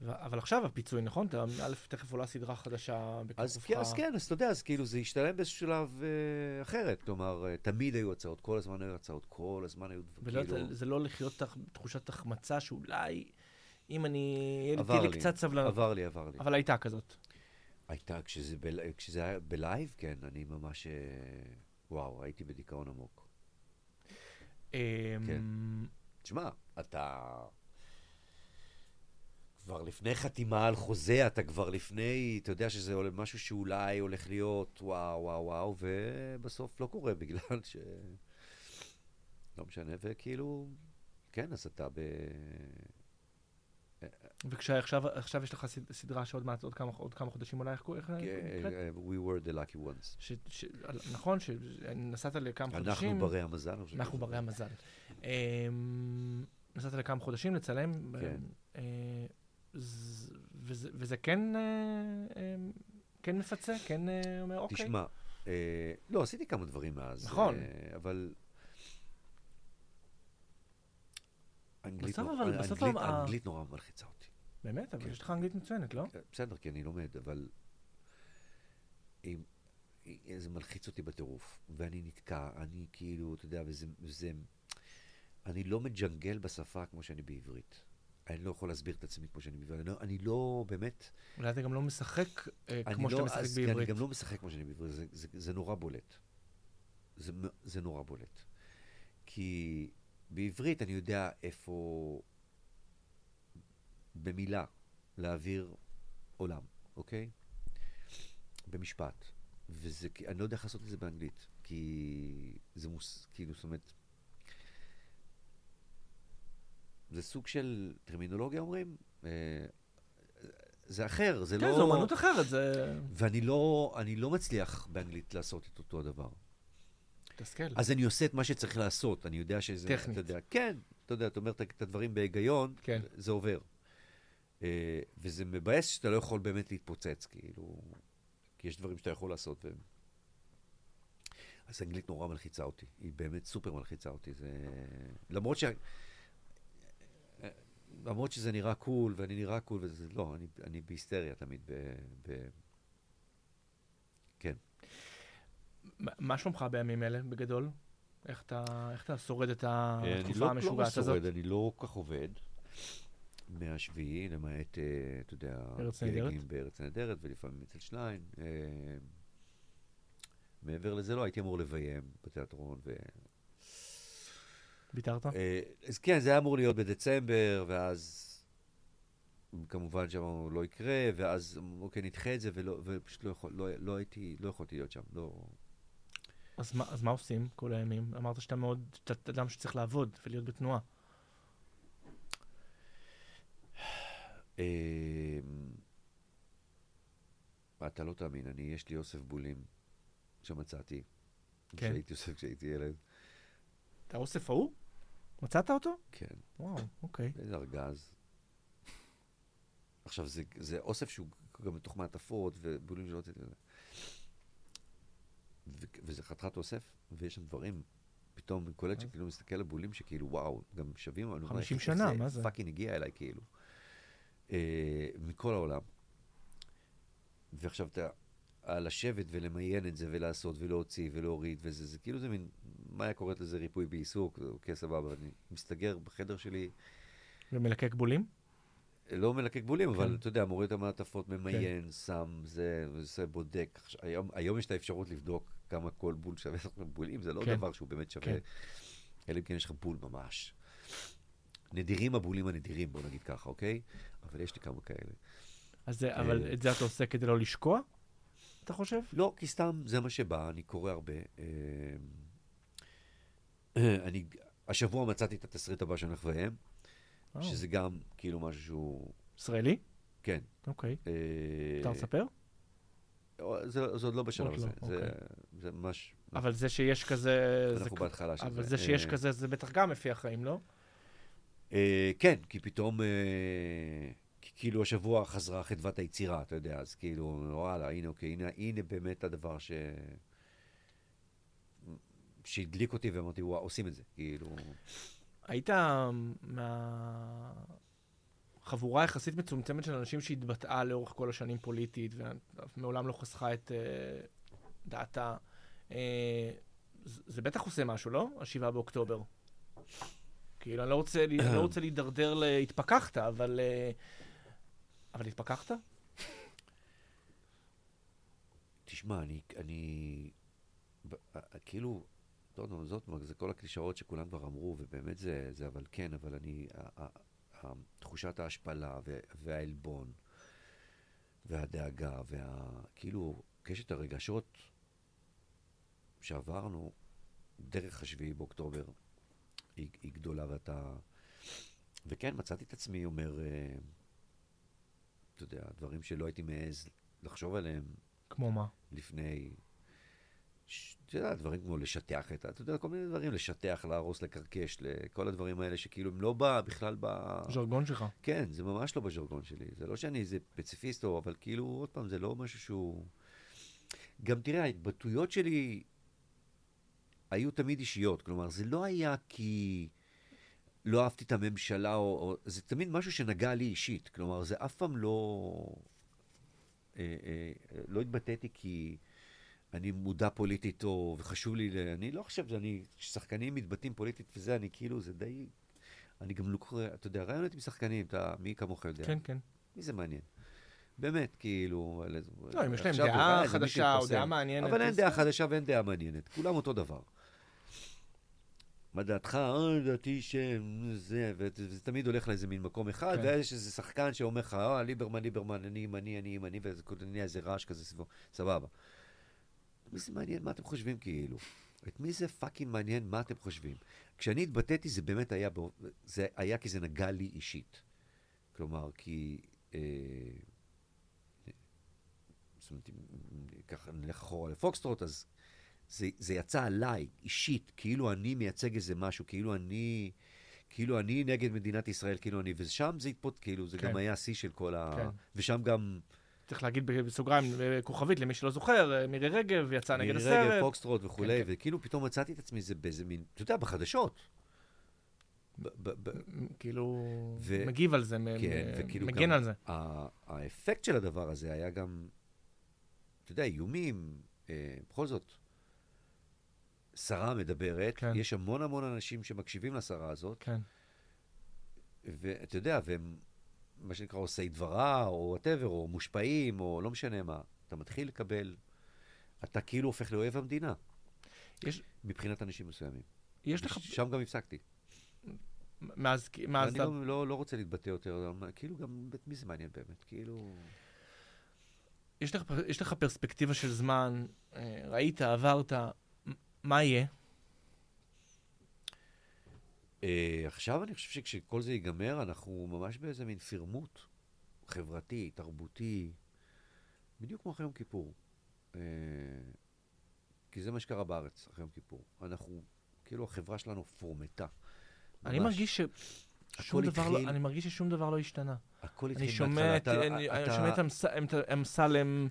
B: אבל עכשיו הפיצוי, נכון? אתה, א', תכף עולה סדרה חדשה
C: אז
B: בכפוף
C: כן, אז כן, אז אתה יודע, אז כאילו זה השתלם באיזשהו שלב אה, אחרת. כלומר, אה, תמיד היו הצעות, כל הזמן היו הצעות, כל הזמן היו
B: ולא,
C: כאילו...
B: זה לא לחיות תח, תחושת החמצה שאולי, אם אני,
C: עבר
B: לי
C: לי,
B: קצת סבלנות.
C: עבר לי, עבר לי.
B: אבל הייתה כזאת.
C: הייתה, כשזה, בל... כשזה היה בלייב, כן, אני ממש, אה, וואו, הייתי בדיכאון עמוק. כן.
B: אמ,
C: תשמע, אתה... כבר לפני חתימה על חוזה, אתה כבר לפני, אתה יודע שזה משהו שאולי הולך להיות וואו, וואו, וואו, ובסוף לא קורה בגלל ש... לא משנה, וכאילו, כן, אז אתה ב...
B: וכשעכשיו עכשיו יש לך סד- סדרה שעוד מעט, עוד כמה, עוד כמה חודשים אולי, איך
C: כן,
B: נקראת?
C: אה, We were the lucky ones.
B: ש, ש, נכון, שנסעת לכמה
C: אנחנו
B: חודשים.
C: ברי המזל.
B: אנחנו ברי המזל. אמ, נסעת לכמה חודשים לצלם.
C: כן.
B: אה, ז- וזה, וזה כן, אה, אה, כן מפצה? כן אה, אומר, אוקיי.
C: תשמע, אה, לא, עשיתי כמה דברים מאז.
B: נכון.
C: אה, אבל... אנגלית
B: בסוף
C: נורא-
B: אבל- בסוף
C: אנגלית-
B: ה-
C: אנגלית נורא מלחיצה אותי.
B: באמת? אבל
C: כן.
B: יש לך אנגלית מצוינת, לא?
C: בסדר, כי אני לומד, אבל... זה מלחיץ אותי בטירוף, ואני נתקע, אני כאילו, אתה יודע, וזה... וזה אני לא מג'נגל בשפה כמו שאני בעברית. אני לא יכול להסביר את עצמי כמו שאני בעברית. אני לא, אני לא באמת...
B: אולי אתה גם לא משחק אה, כמו שאתה
C: לא-
B: משחק
C: אז
B: בעברית.
C: אני גם לא משחק כמו שאני בעברית, זה, זה, זה נורא בולט. זה, זה נורא בולט. כי בעברית אני יודע איפה, במילה, להעביר עולם, אוקיי? במשפט. וזה, אני לא יודע איך לעשות את זה באנגלית, כי זה מוס... כאילו, זאת אומרת... זה סוג של טרמינולוגיה, אומרים? אה, זה אחר, זה
B: כן,
C: לא...
B: זו אומנות אחרת, זה...
C: ואני לא, אני לא מצליח באנגלית לעשות את אותו הדבר.
B: תסכל.
C: אז אני עושה את מה שצריך לעשות, אני יודע שזה...
B: טכנית.
C: אתה יודע, כן, אתה יודע, אתה אומר את הדברים בהיגיון,
B: כן.
C: זה עובר. אה, וזה מבאס שאתה לא יכול באמת להתפוצץ, כאילו, כי יש דברים שאתה יכול לעשות. ו... אז האנגלית נורא מלחיצה אותי, היא באמת סופר מלחיצה אותי. זה... למרות ש... למרות שזה נראה cool, ואני נראה cool, וזה לא, אני, אני בהיסטריה תמיד. ב, ב... כן.
B: מה- שלומך בימים אלה, בגדול? איך אתה, איך אתה שורד את
C: אני
B: התקופה
C: לא, לא
B: המשוגעת הזאת?
C: שורד, אני לא כל כך עובד. מהשביעי, למעט, אה, אתה יודע,
B: ארץ נהדרת?
C: בארץ נהדרת, ולפעמים אצל שליין. אה, מעבר לזה לא, הייתי אמור לביים בתיאטרון. ו...
B: ויתרת?
C: אה, אז כן, זה היה אמור להיות בדצמבר, ואז כמובן שאמרנו לא יקרה, ואז אוקיי, נדחה את זה, ולא, ופשוט לא, יכול, לא, לא הייתי, לא יכולתי להיות שם. לא...
B: אז מה, אז מה עושים כל הימים? אמרת שאתה מאוד, שאתה אדם שצריך לעבוד ולהיות בתנועה.
C: אתה לא תאמין, אני, יש לי אוסף בולים שמצאתי.
B: כן.
C: כשהייתי אוסף כשהייתי ילד.
B: את האוסף ההוא? מצאת אותו?
C: כן.
B: וואו, אוקיי.
C: איזה ארגז. עכשיו, זה, זה אוסף שהוא גם בתוך מעטפות ובולים שלא רציתי לזה. ו- וזה חתיכת אוסף, ויש שם דברים, פתאום קולט שכאילו מסתכל על בולים שכאילו, וואו, גם שווים, אני אומר,
B: 50
C: איך
B: שנה, מה זה?
C: fucking הגיע אליי, כאילו. אה, מכל העולם. ועכשיו אתה, על לשבת ולמיין את זה ולעשות ולהוציא ולהוריד וזה, זה כאילו זה מין, מה היה קוראת לזה ריפוי בעיסוק, אוקיי, סבבה, אני מסתגר בחדר שלי,
B: ומלקק בולים?
C: לא מלקק בולים, אבל
B: כן.
C: אתה יודע, מוריד את המעטפות, ממיין, שם, זה, וזה בודק. היום, היום יש את האפשרות לבדוק כמה כל בול שווה בולים, זה לא
B: כן.
C: דבר שהוא באמת שווה,
B: כן.
C: אלא אם כן יש לך בול ממש. נדירים הבולים הנדירים, בוא נגיד ככה, אוקיי? אבל יש לי כמה כאלה.
B: אז זה, אבל
C: אה.
B: את זה אתה עושה כדי לא לשקוע? אתה חושב?
C: לא, כי סתם זה מה שבא, אני קורא הרבה. אה, אני, השבוע מצאתי את התסריט הבא של נחוויהם,
B: אה,
C: שזה גם כאילו משהו שהוא,
B: ישראלי?
C: כן.
B: אוקיי.
C: אה,
B: אפשר לספר?
C: זה, זה עוד לא בשלב
B: לא,
C: הזה, זה,
B: אוקיי.
C: זה ממש...
B: אבל זה שיש כזה... זה
C: אנחנו
B: כ-
C: בהתחלה של
B: אבל
C: זה.
B: זה שיש
C: אה,
B: כזה, זה בטח גם לפי החיים, לא?
C: אה, כן, כי פתאום, אה, כאילו השבוע חזרה חדוות היצירה, אתה יודע, אז כאילו, וואלה, הנה, אוקיי, הנה, הנה באמת הדבר ש... שהדליק אותי ואמרתי, וואו, עושים את זה, כאילו...
B: היית מהחבורה יחסית מצומצמת של אנשים שהתבטאה לאורך כל השנים פוליטית, ומעולם לא חסכה את uh, דעתה. Uh, זה בטח עושה משהו, לא? השבעה באוקטובר. כאילו, לא אני לא רוצה להידרדר ל... התפכחת, אבל... Uh, אבל התפכחת?
C: תשמע, אני, אני, ב- ה- כאילו, לא יודע, זאת, זה כל הקלישאות שכולם כבר אמרו, ובאמת זה, זה אבל כן, אבל אני, תחושת ההשפלה וה- והעלבון והדאגה, וה... כאילו, קשת הרגשות שעברנו דרך השביעי באוקטובר היא, היא גדולה, ואתה... וכן, מצאתי את עצמי אומר, אה, אתה יודע, דברים שלא הייתי מעז לחשוב עליהם
B: כמו מה?
C: לפני, אתה יודע, דברים כמו לשטח את, ה- אתה יודע, כל מיני דברים, לשטח, להרוס, לקרקש, כל הדברים האלה שכאילו הם לא בא בכלל ב...
B: ז'רגון שלך.
C: כן, זה ממש לא בז'רגון שלי. זה לא שאני איזה פציפיסט, או, אבל כאילו, עוד פעם, זה לא משהו שהוא... גם תראה, ההתבטאויות שלי היו תמיד אישיות. כלומר, זה לא היה כי לא אהבתי את הממשלה, או, או... זה תמיד משהו שנגע לי אישית. כלומר, זה אף פעם לא... אה, אה, לא התבטאתי כי אני מודע פוליטית, או... וחשוב לי... ל- אני לא חושב שאני... ששחקנים מתבטאים פוליטית וזה, אני כאילו, זה די... אני גם לא קורא, אתה יודע, רעיונות עם שחקנים, אתה, מי כמוך יודע.
B: כן, כן.
C: מי זה מעניין? באמת, כאילו...
B: לא, אם יש להם דעה חדשה או. דעה מעניינת,
C: אבל אין דעה חדשה ואין דעה מעניינת, כולם אותו דבר. מה דעתך? אה, דעתי שזה, וזה תמיד הולך לאיזה מין מקום אחד,
B: כן.
C: ואז יש איזה שחקן שאומר לך, אה, ליברמן, ליברמן, אני ימני, אני ימני, וזה נהיה איזה רעש כזה סביבו, סבבה. מי זה מעניין מה אתם חושבים כאילו? את מי זה fucking מעניין מה אתם חושבים? כשאני התבטאתי זה באמת היה, בא- זה היה כי זה נגע לי אישית. כלומר, כי... אה, זאת אומרת, אם נלך אחורה לפוקסטרוט, אז זה, זה יצא עליי, אישית, כאילו אני מייצג איזה משהו, כאילו אני, כאילו אני נגד מדינת ישראל, כאילו אני, ושם זה התפות, כאילו, זה
B: כן.
C: גם היה השיא של כל ה...
B: כן.
C: ושם גם
B: צריך להגיד בסוגריים, אה, כוכבית, למי שלא זוכר, אה, מירי רגב יצאה נגד
C: מירי רגב,
B: הסרט.
C: פוקסטרוט וכולי,
B: כן, כן.
C: וכאילו פתאום מצאתי את עצמי זה באיזה מין, אתה יודע, בחדשות.
B: כאילו,
C: ו-
B: מגיב על זה,
C: כן, וכאילו
B: מגן על זה.
C: ה- האפקט של הדבר הזה היה גם, אתה יודע, איומים, אה, בכל זאת, שרה מדברת,
B: כן.
C: יש המון המון אנשים שמקשיבים לשרה הזאת,
B: כן.
C: ואתה יודע, והם, מה שנקרא, עושי דברה, או וואטאבר, או מושפעים, או לא משנה מה. אתה מתחיל לקבל, אתה כאילו הופך לאויב המדינה,
B: יש-
C: מבחינת אנשים מסוימים.
B: יש לך,
C: שם גם הפסקתי.
B: מאז, מאז,
C: אני לא, לא, לא רוצה להתבטא יותר, כאילו גם, את מי זה מעניין באמת? כאילו...
B: יש לך, יש לך פרספקטיבה של זמן, אה, ראית, עברת, מה יהיה?
C: אה, עכשיו אני חושב שכשכל זה ייגמר, אנחנו ממש באיזה מין פרמוט חברתי, תרבותי, בדיוק כמו אחרי יום כיפור. אה, כי זה מה שקרה בארץ אחרי יום כיפור. אנחנו, כאילו החברה שלנו פורמטה.
B: אני
C: ממש.
B: מרגיש ש... שום דבר לא,
C: התחיל-
B: אני מרגיש ששום דבר לא השתנה.
C: הכל התחיל מההתחלה.
B: אני, שומע את אמסלם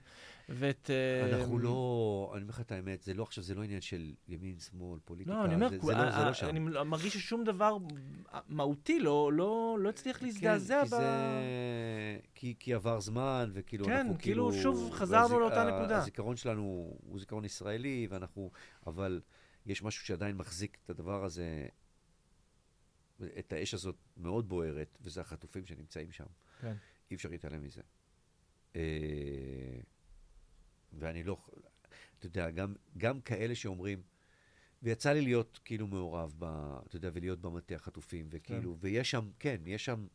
B: ואת... אה,
C: אנחנו לא, אני אומר לך את האמת, זה לא עכשיו, זה לא עניין של ימין, שמאל, פוליטיקה,
B: לא, אני אומר,
C: זה,
B: כול-
C: זה, לא, זה
B: אה,
C: לא שם.
B: אני מרגיש ששום דבר מהותי לא, לא, לא הצליח להזדעזע
C: כן, כי
B: ב...
C: זה... כי, כי עבר זמן, וכאילו
B: כן,
C: אנחנו
B: כאילו
C: כאילו...
B: שוב חזרנו לאותה נקודה.
C: הזיכרון שלנו הוא זיכרון ישראלי, ואנחנו... אבל יש משהו שעדיין מחזיק את הדבר הזה, את האש הזאת מאוד בוערת, וזה החטופים שנמצאים שם.
B: כן.
C: אי אפשר להתעלם מזה. ואני לא... אתה יודע, גם, גם כאלה שאומרים, ויצא לי להיות כאילו מעורב, ב, אתה יודע, ולהיות במטה החטופים, וכאילו, כן. ויש שם, כן, יש שם,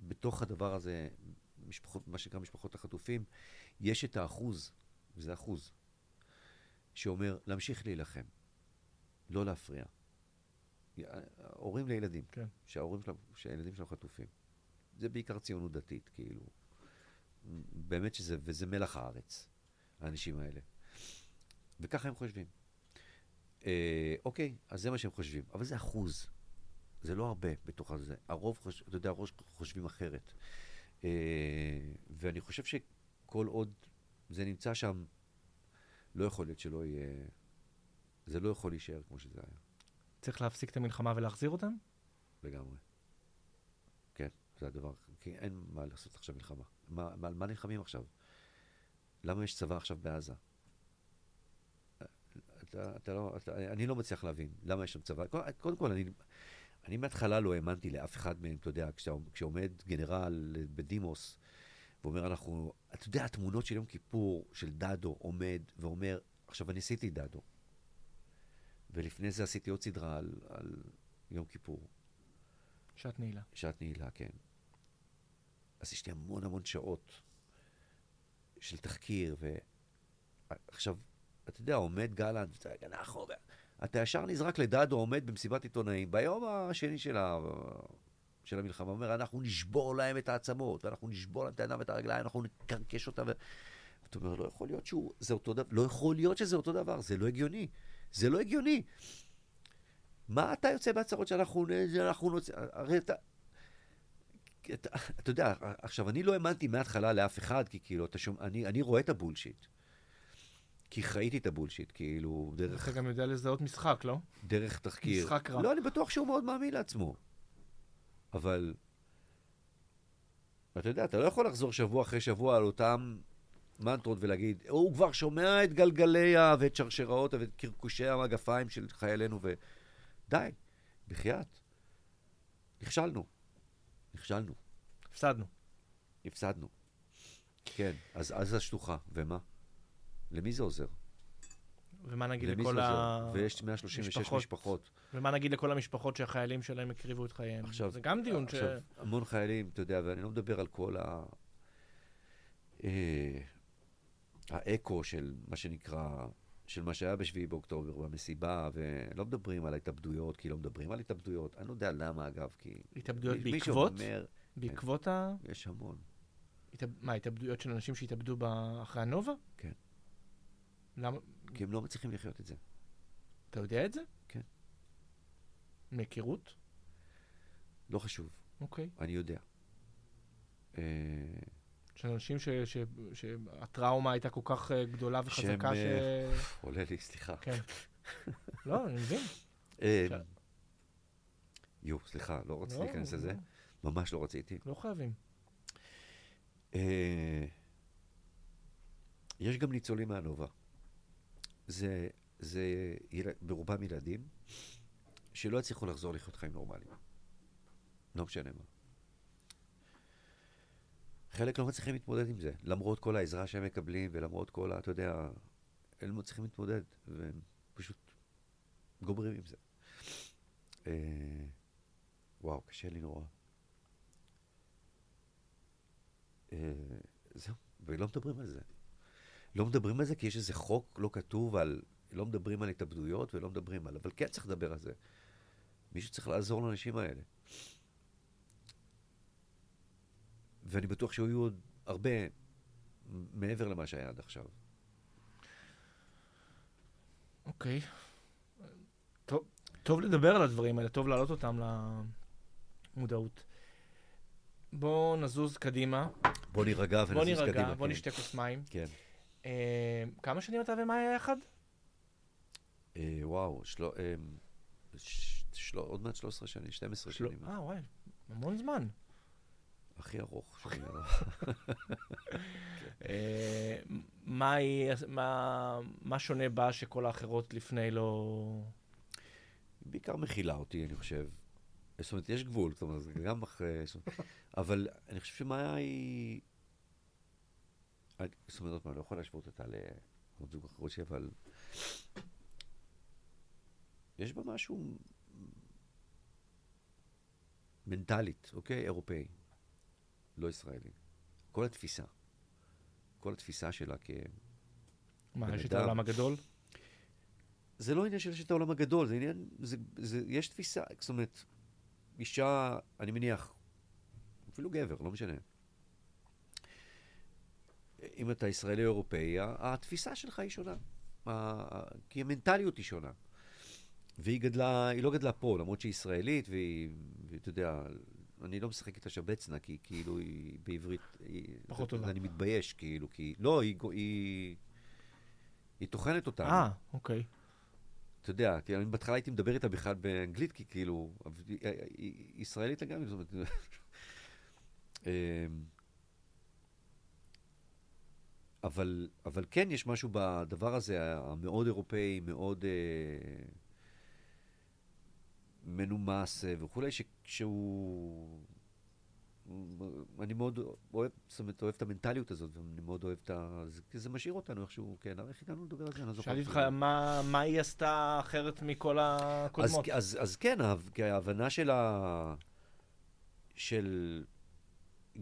C: בתוך הדבר הזה, משפחות, מה שנקרא משפחות החטופים, יש את האחוז, וזה אחוז, שאומר, להמשיך להילחם, לא להפריע. הורים לילדים,
B: כן.
C: שההורים שלהם, שהילדים שלהם חטופים. זה בעיקר ציונות דתית, כאילו. באמת שזה, וזה מלח הארץ, האנשים האלה. וככה הם חושבים. אה, אוקיי, אז זה מה שהם חושבים, אבל זה אחוז. זה לא הרבה בתוך הזה. הרוב, חוש, אתה יודע, הרוב חושבים אחרת. אה, ואני חושב שכל עוד זה נמצא שם, לא יכול להיות שלא יהיה... זה לא יכול להישאר כמו שזה היה,
B: צריך להפסיק את המלחמה ולהחזיר אותם?
C: לגמרי. כן, זה הדבר. כי אין מה לעשות עכשיו מלחמה. מה, מה, מה נלחמים עכשיו? למה יש צבא עכשיו בעזה? אתה, אתה לא, אתה, אני לא מצליח להבין למה יש שם צבא. קודם, קודם כל, אני, אני מההתחלה לא האמנתי לאף אחד מהם, אתה יודע, כשעומד גנרל בדימוס ואומר, אנחנו, אתה יודע, התמונות של יום כיפור, של דדו, עומד ואומר, עכשיו, אני עשיתי דדו, ולפני זה עשיתי עוד סדרה על, על יום כיפור,
B: שעת נעילה.
C: שעת נעילה, כן. אז יש לי המון המון שעות של תחקיר, ועכשיו, אתה יודע, עומד גלנט, אנחנו... אתה ישר נזרק לדדו, עומד במסיבת עיתונאים, ביום השני של, ה... של המלחמה, אומר, אנחנו נשבור להם את העצמות, ואנחנו נשבור להם את העיניים ואת הרגליים, אנחנו נקרקש אותם. ו... אתה אומר, לא יכול להיות שהוא, זה אותו דבר, לא יכול להיות שזה אותו דבר, זה לא הגיוני. זה לא הגיוני. מה אתה יוצא בהצהרות שאנחנו אנחנו נוצא... הרי אתה... אתה, אתה יודע, עכשיו, אני לא האמנתי מההתחלה לאף אחד, כי כאילו, אתה שומע, אני, אני רואה את הבולשיט. כי חייתי את הבולשיט, כאילו, דרך,
B: אתה גם יודע לזהות משחק, לא?
C: דרך תחקיר.
B: משחק רע.
C: לא, אני בטוח שהוא מאוד מאמין לעצמו. אבל, אתה יודע, אתה לא יכול לחזור שבוע אחרי שבוע על אותם מנטרות ולהגיד, הוא כבר שומע את גלגלי ה... ואת שרשראות ואת קרקושי המגפיים של חיילינו, ו... די, בחייאת. נכשלנו. נכשלנו.
B: הפסדנו.
C: הפסדנו. כן, אז עזה שטוחה, ומה? למי זה עוזר?
B: ומה נגיד לכל ה...
C: ויש 136
B: משפחות.
C: משפחות.
B: ומה נגיד לכל המשפחות שהחיילים שלהם הקריבו את חייהם?
C: עכשיו,
B: זה גם דיון ש...
C: עכשיו, המון חיילים, אתה יודע, ואני לא מדבר על כל ה... אה, האקו של מה שנקרא, של מה שהיה ב-7 באוקטובר, במסיבה, ולא מדברים על ההתאבדויות, כי לא מדברים על התאבדויות. אני לא יודע למה, אגב, כי...
B: התאבדויות
C: מישהו
B: בעקבות?
C: אומר,
B: בעקבות ה...
C: יש המון.
B: התאב- מה, התאבדויות של אנשים שהתאבדו אחרי הנובה?
C: כן.
B: למה?
C: כי הם לא מצליחים לחיות את זה.
B: אתה יודע את זה?
C: כן.
B: מהיכרות?
C: לא חשוב,
B: אוקיי.
C: אני יודע. אה,
B: של אנשים ש- ש- שהטראומה הייתה כל כך אה, גדולה וחזקה ש...
C: שהם, עולה לי, סליחה.
B: כן. לא, אני מבין.
C: אה, יו, סליחה, לא רציתי
B: לא,
C: להיכנס
B: לא.
C: לזה. ממש לא רציתי.
B: לא חייבים.
C: אה, יש גם ניצולים מהנובה. זה, זה יל... ברובם ילדים שלא הצליחו לחזור לחיות חיים נורמליים. לא משנה מה. חלק לא מצליחים להתמודד עם זה, למרות כל העזרה שהם מקבלים ולמרות כל ה... אתה יודע, הם לא מצליחים להתמודד, והם פשוט גומרים עם זה. אה, וואו, קשה לי נורא. אה, זהו, ולא מדברים על זה. לא מדברים על זה כי יש איזה חוק לא כתוב על... לא מדברים על התאבדויות ולא מדברים על... אבל כן צריך לדבר על זה. מישהו צריך לעזור לאנשים האלה. ואני בטוח שהיו עוד הרבה מעבר למה שהיה עד עכשיו.
B: אוקיי. טוב, טוב לדבר על הדברים האלה, טוב להעלות אותם למודעות. בואו נזוז קדימה.
C: בוא נירגע
B: בוא
C: ונזוז קדימה.
B: נירגע, בוא
C: כן.
B: נשתה כוס מים.
C: כן.
B: אה, כמה שנים אתה ומאיה יחד?
C: אה, וואו, שלו, אה, ש, שלו, עוד מעט 13 שנים, 12
B: שלו-
C: שנים.
B: אה, וואי, המון זמן.
C: הכי ארוך. שאני יודע.
B: אה, מה שונה בה שכל האחרות לפני לא...
C: בעיקר מכילה אותי, אני חושב. זאת אומרת, יש גבול, זאת אומרת, גם אחרי... אבל אני חושב שמאיה היא... זאת אומרת, אני לא יכול להשוות אותה לעוד זוג אחרות שלי, אבל... יש בה משהו מנטלית, אוקיי? אירופאי, לא ישראלי. כל התפיסה. כל התפיסה שלה כ...
B: מה, יש את. העולם הגדול?
C: זה לא עניין של יש את העולם הגדול, זה עניין, זה, זה, יש תפיסה, זאת אומרת, אישה, אני מניח, אפילו גבר, לא משנה. אם אתה ישראלי או אירופאי, התפיסה שלך היא שונה. כי המנטליות היא שונה. והיא גדלה, היא לא גדלה פה, למרות שהיא ישראלית, והיא, ואתה יודע, אני לא משחק איתה שבצנה, כי כאילו היא בעברית... היא,
B: פחות טובה.
C: אני מתבייש, כאילו, כי... לא, היא... היא, היא טוחנת אותנו.
B: אה, אוקיי.
C: אתה יודע, כי אני בהתחלה הייתי מדבר איתה בכלל באנגלית, כי כאילו, היא היא ישראלית לגמרי, זאת אומרת... אמ, אבל, אבל כן, יש משהו בדבר הזה, המאוד אירופאי, מאוד אה, מנומס אה, וכולי, ש, שהוא... אני מאוד אוהב, זאת אומרת, אוהב את המנטליות הזאת, ואני מאוד אוהב את ה... זה, כי זה משאיר אותנו איכשהו, כן, הרי איך הגענו לדבר על זה? אני לא זוכר.
B: שאלתי אותך מה מה היא עשתה אחרת מכל
C: אז,
B: הקודמות.
C: אז, אז כן, ההב- כי ההבנה של ה... של...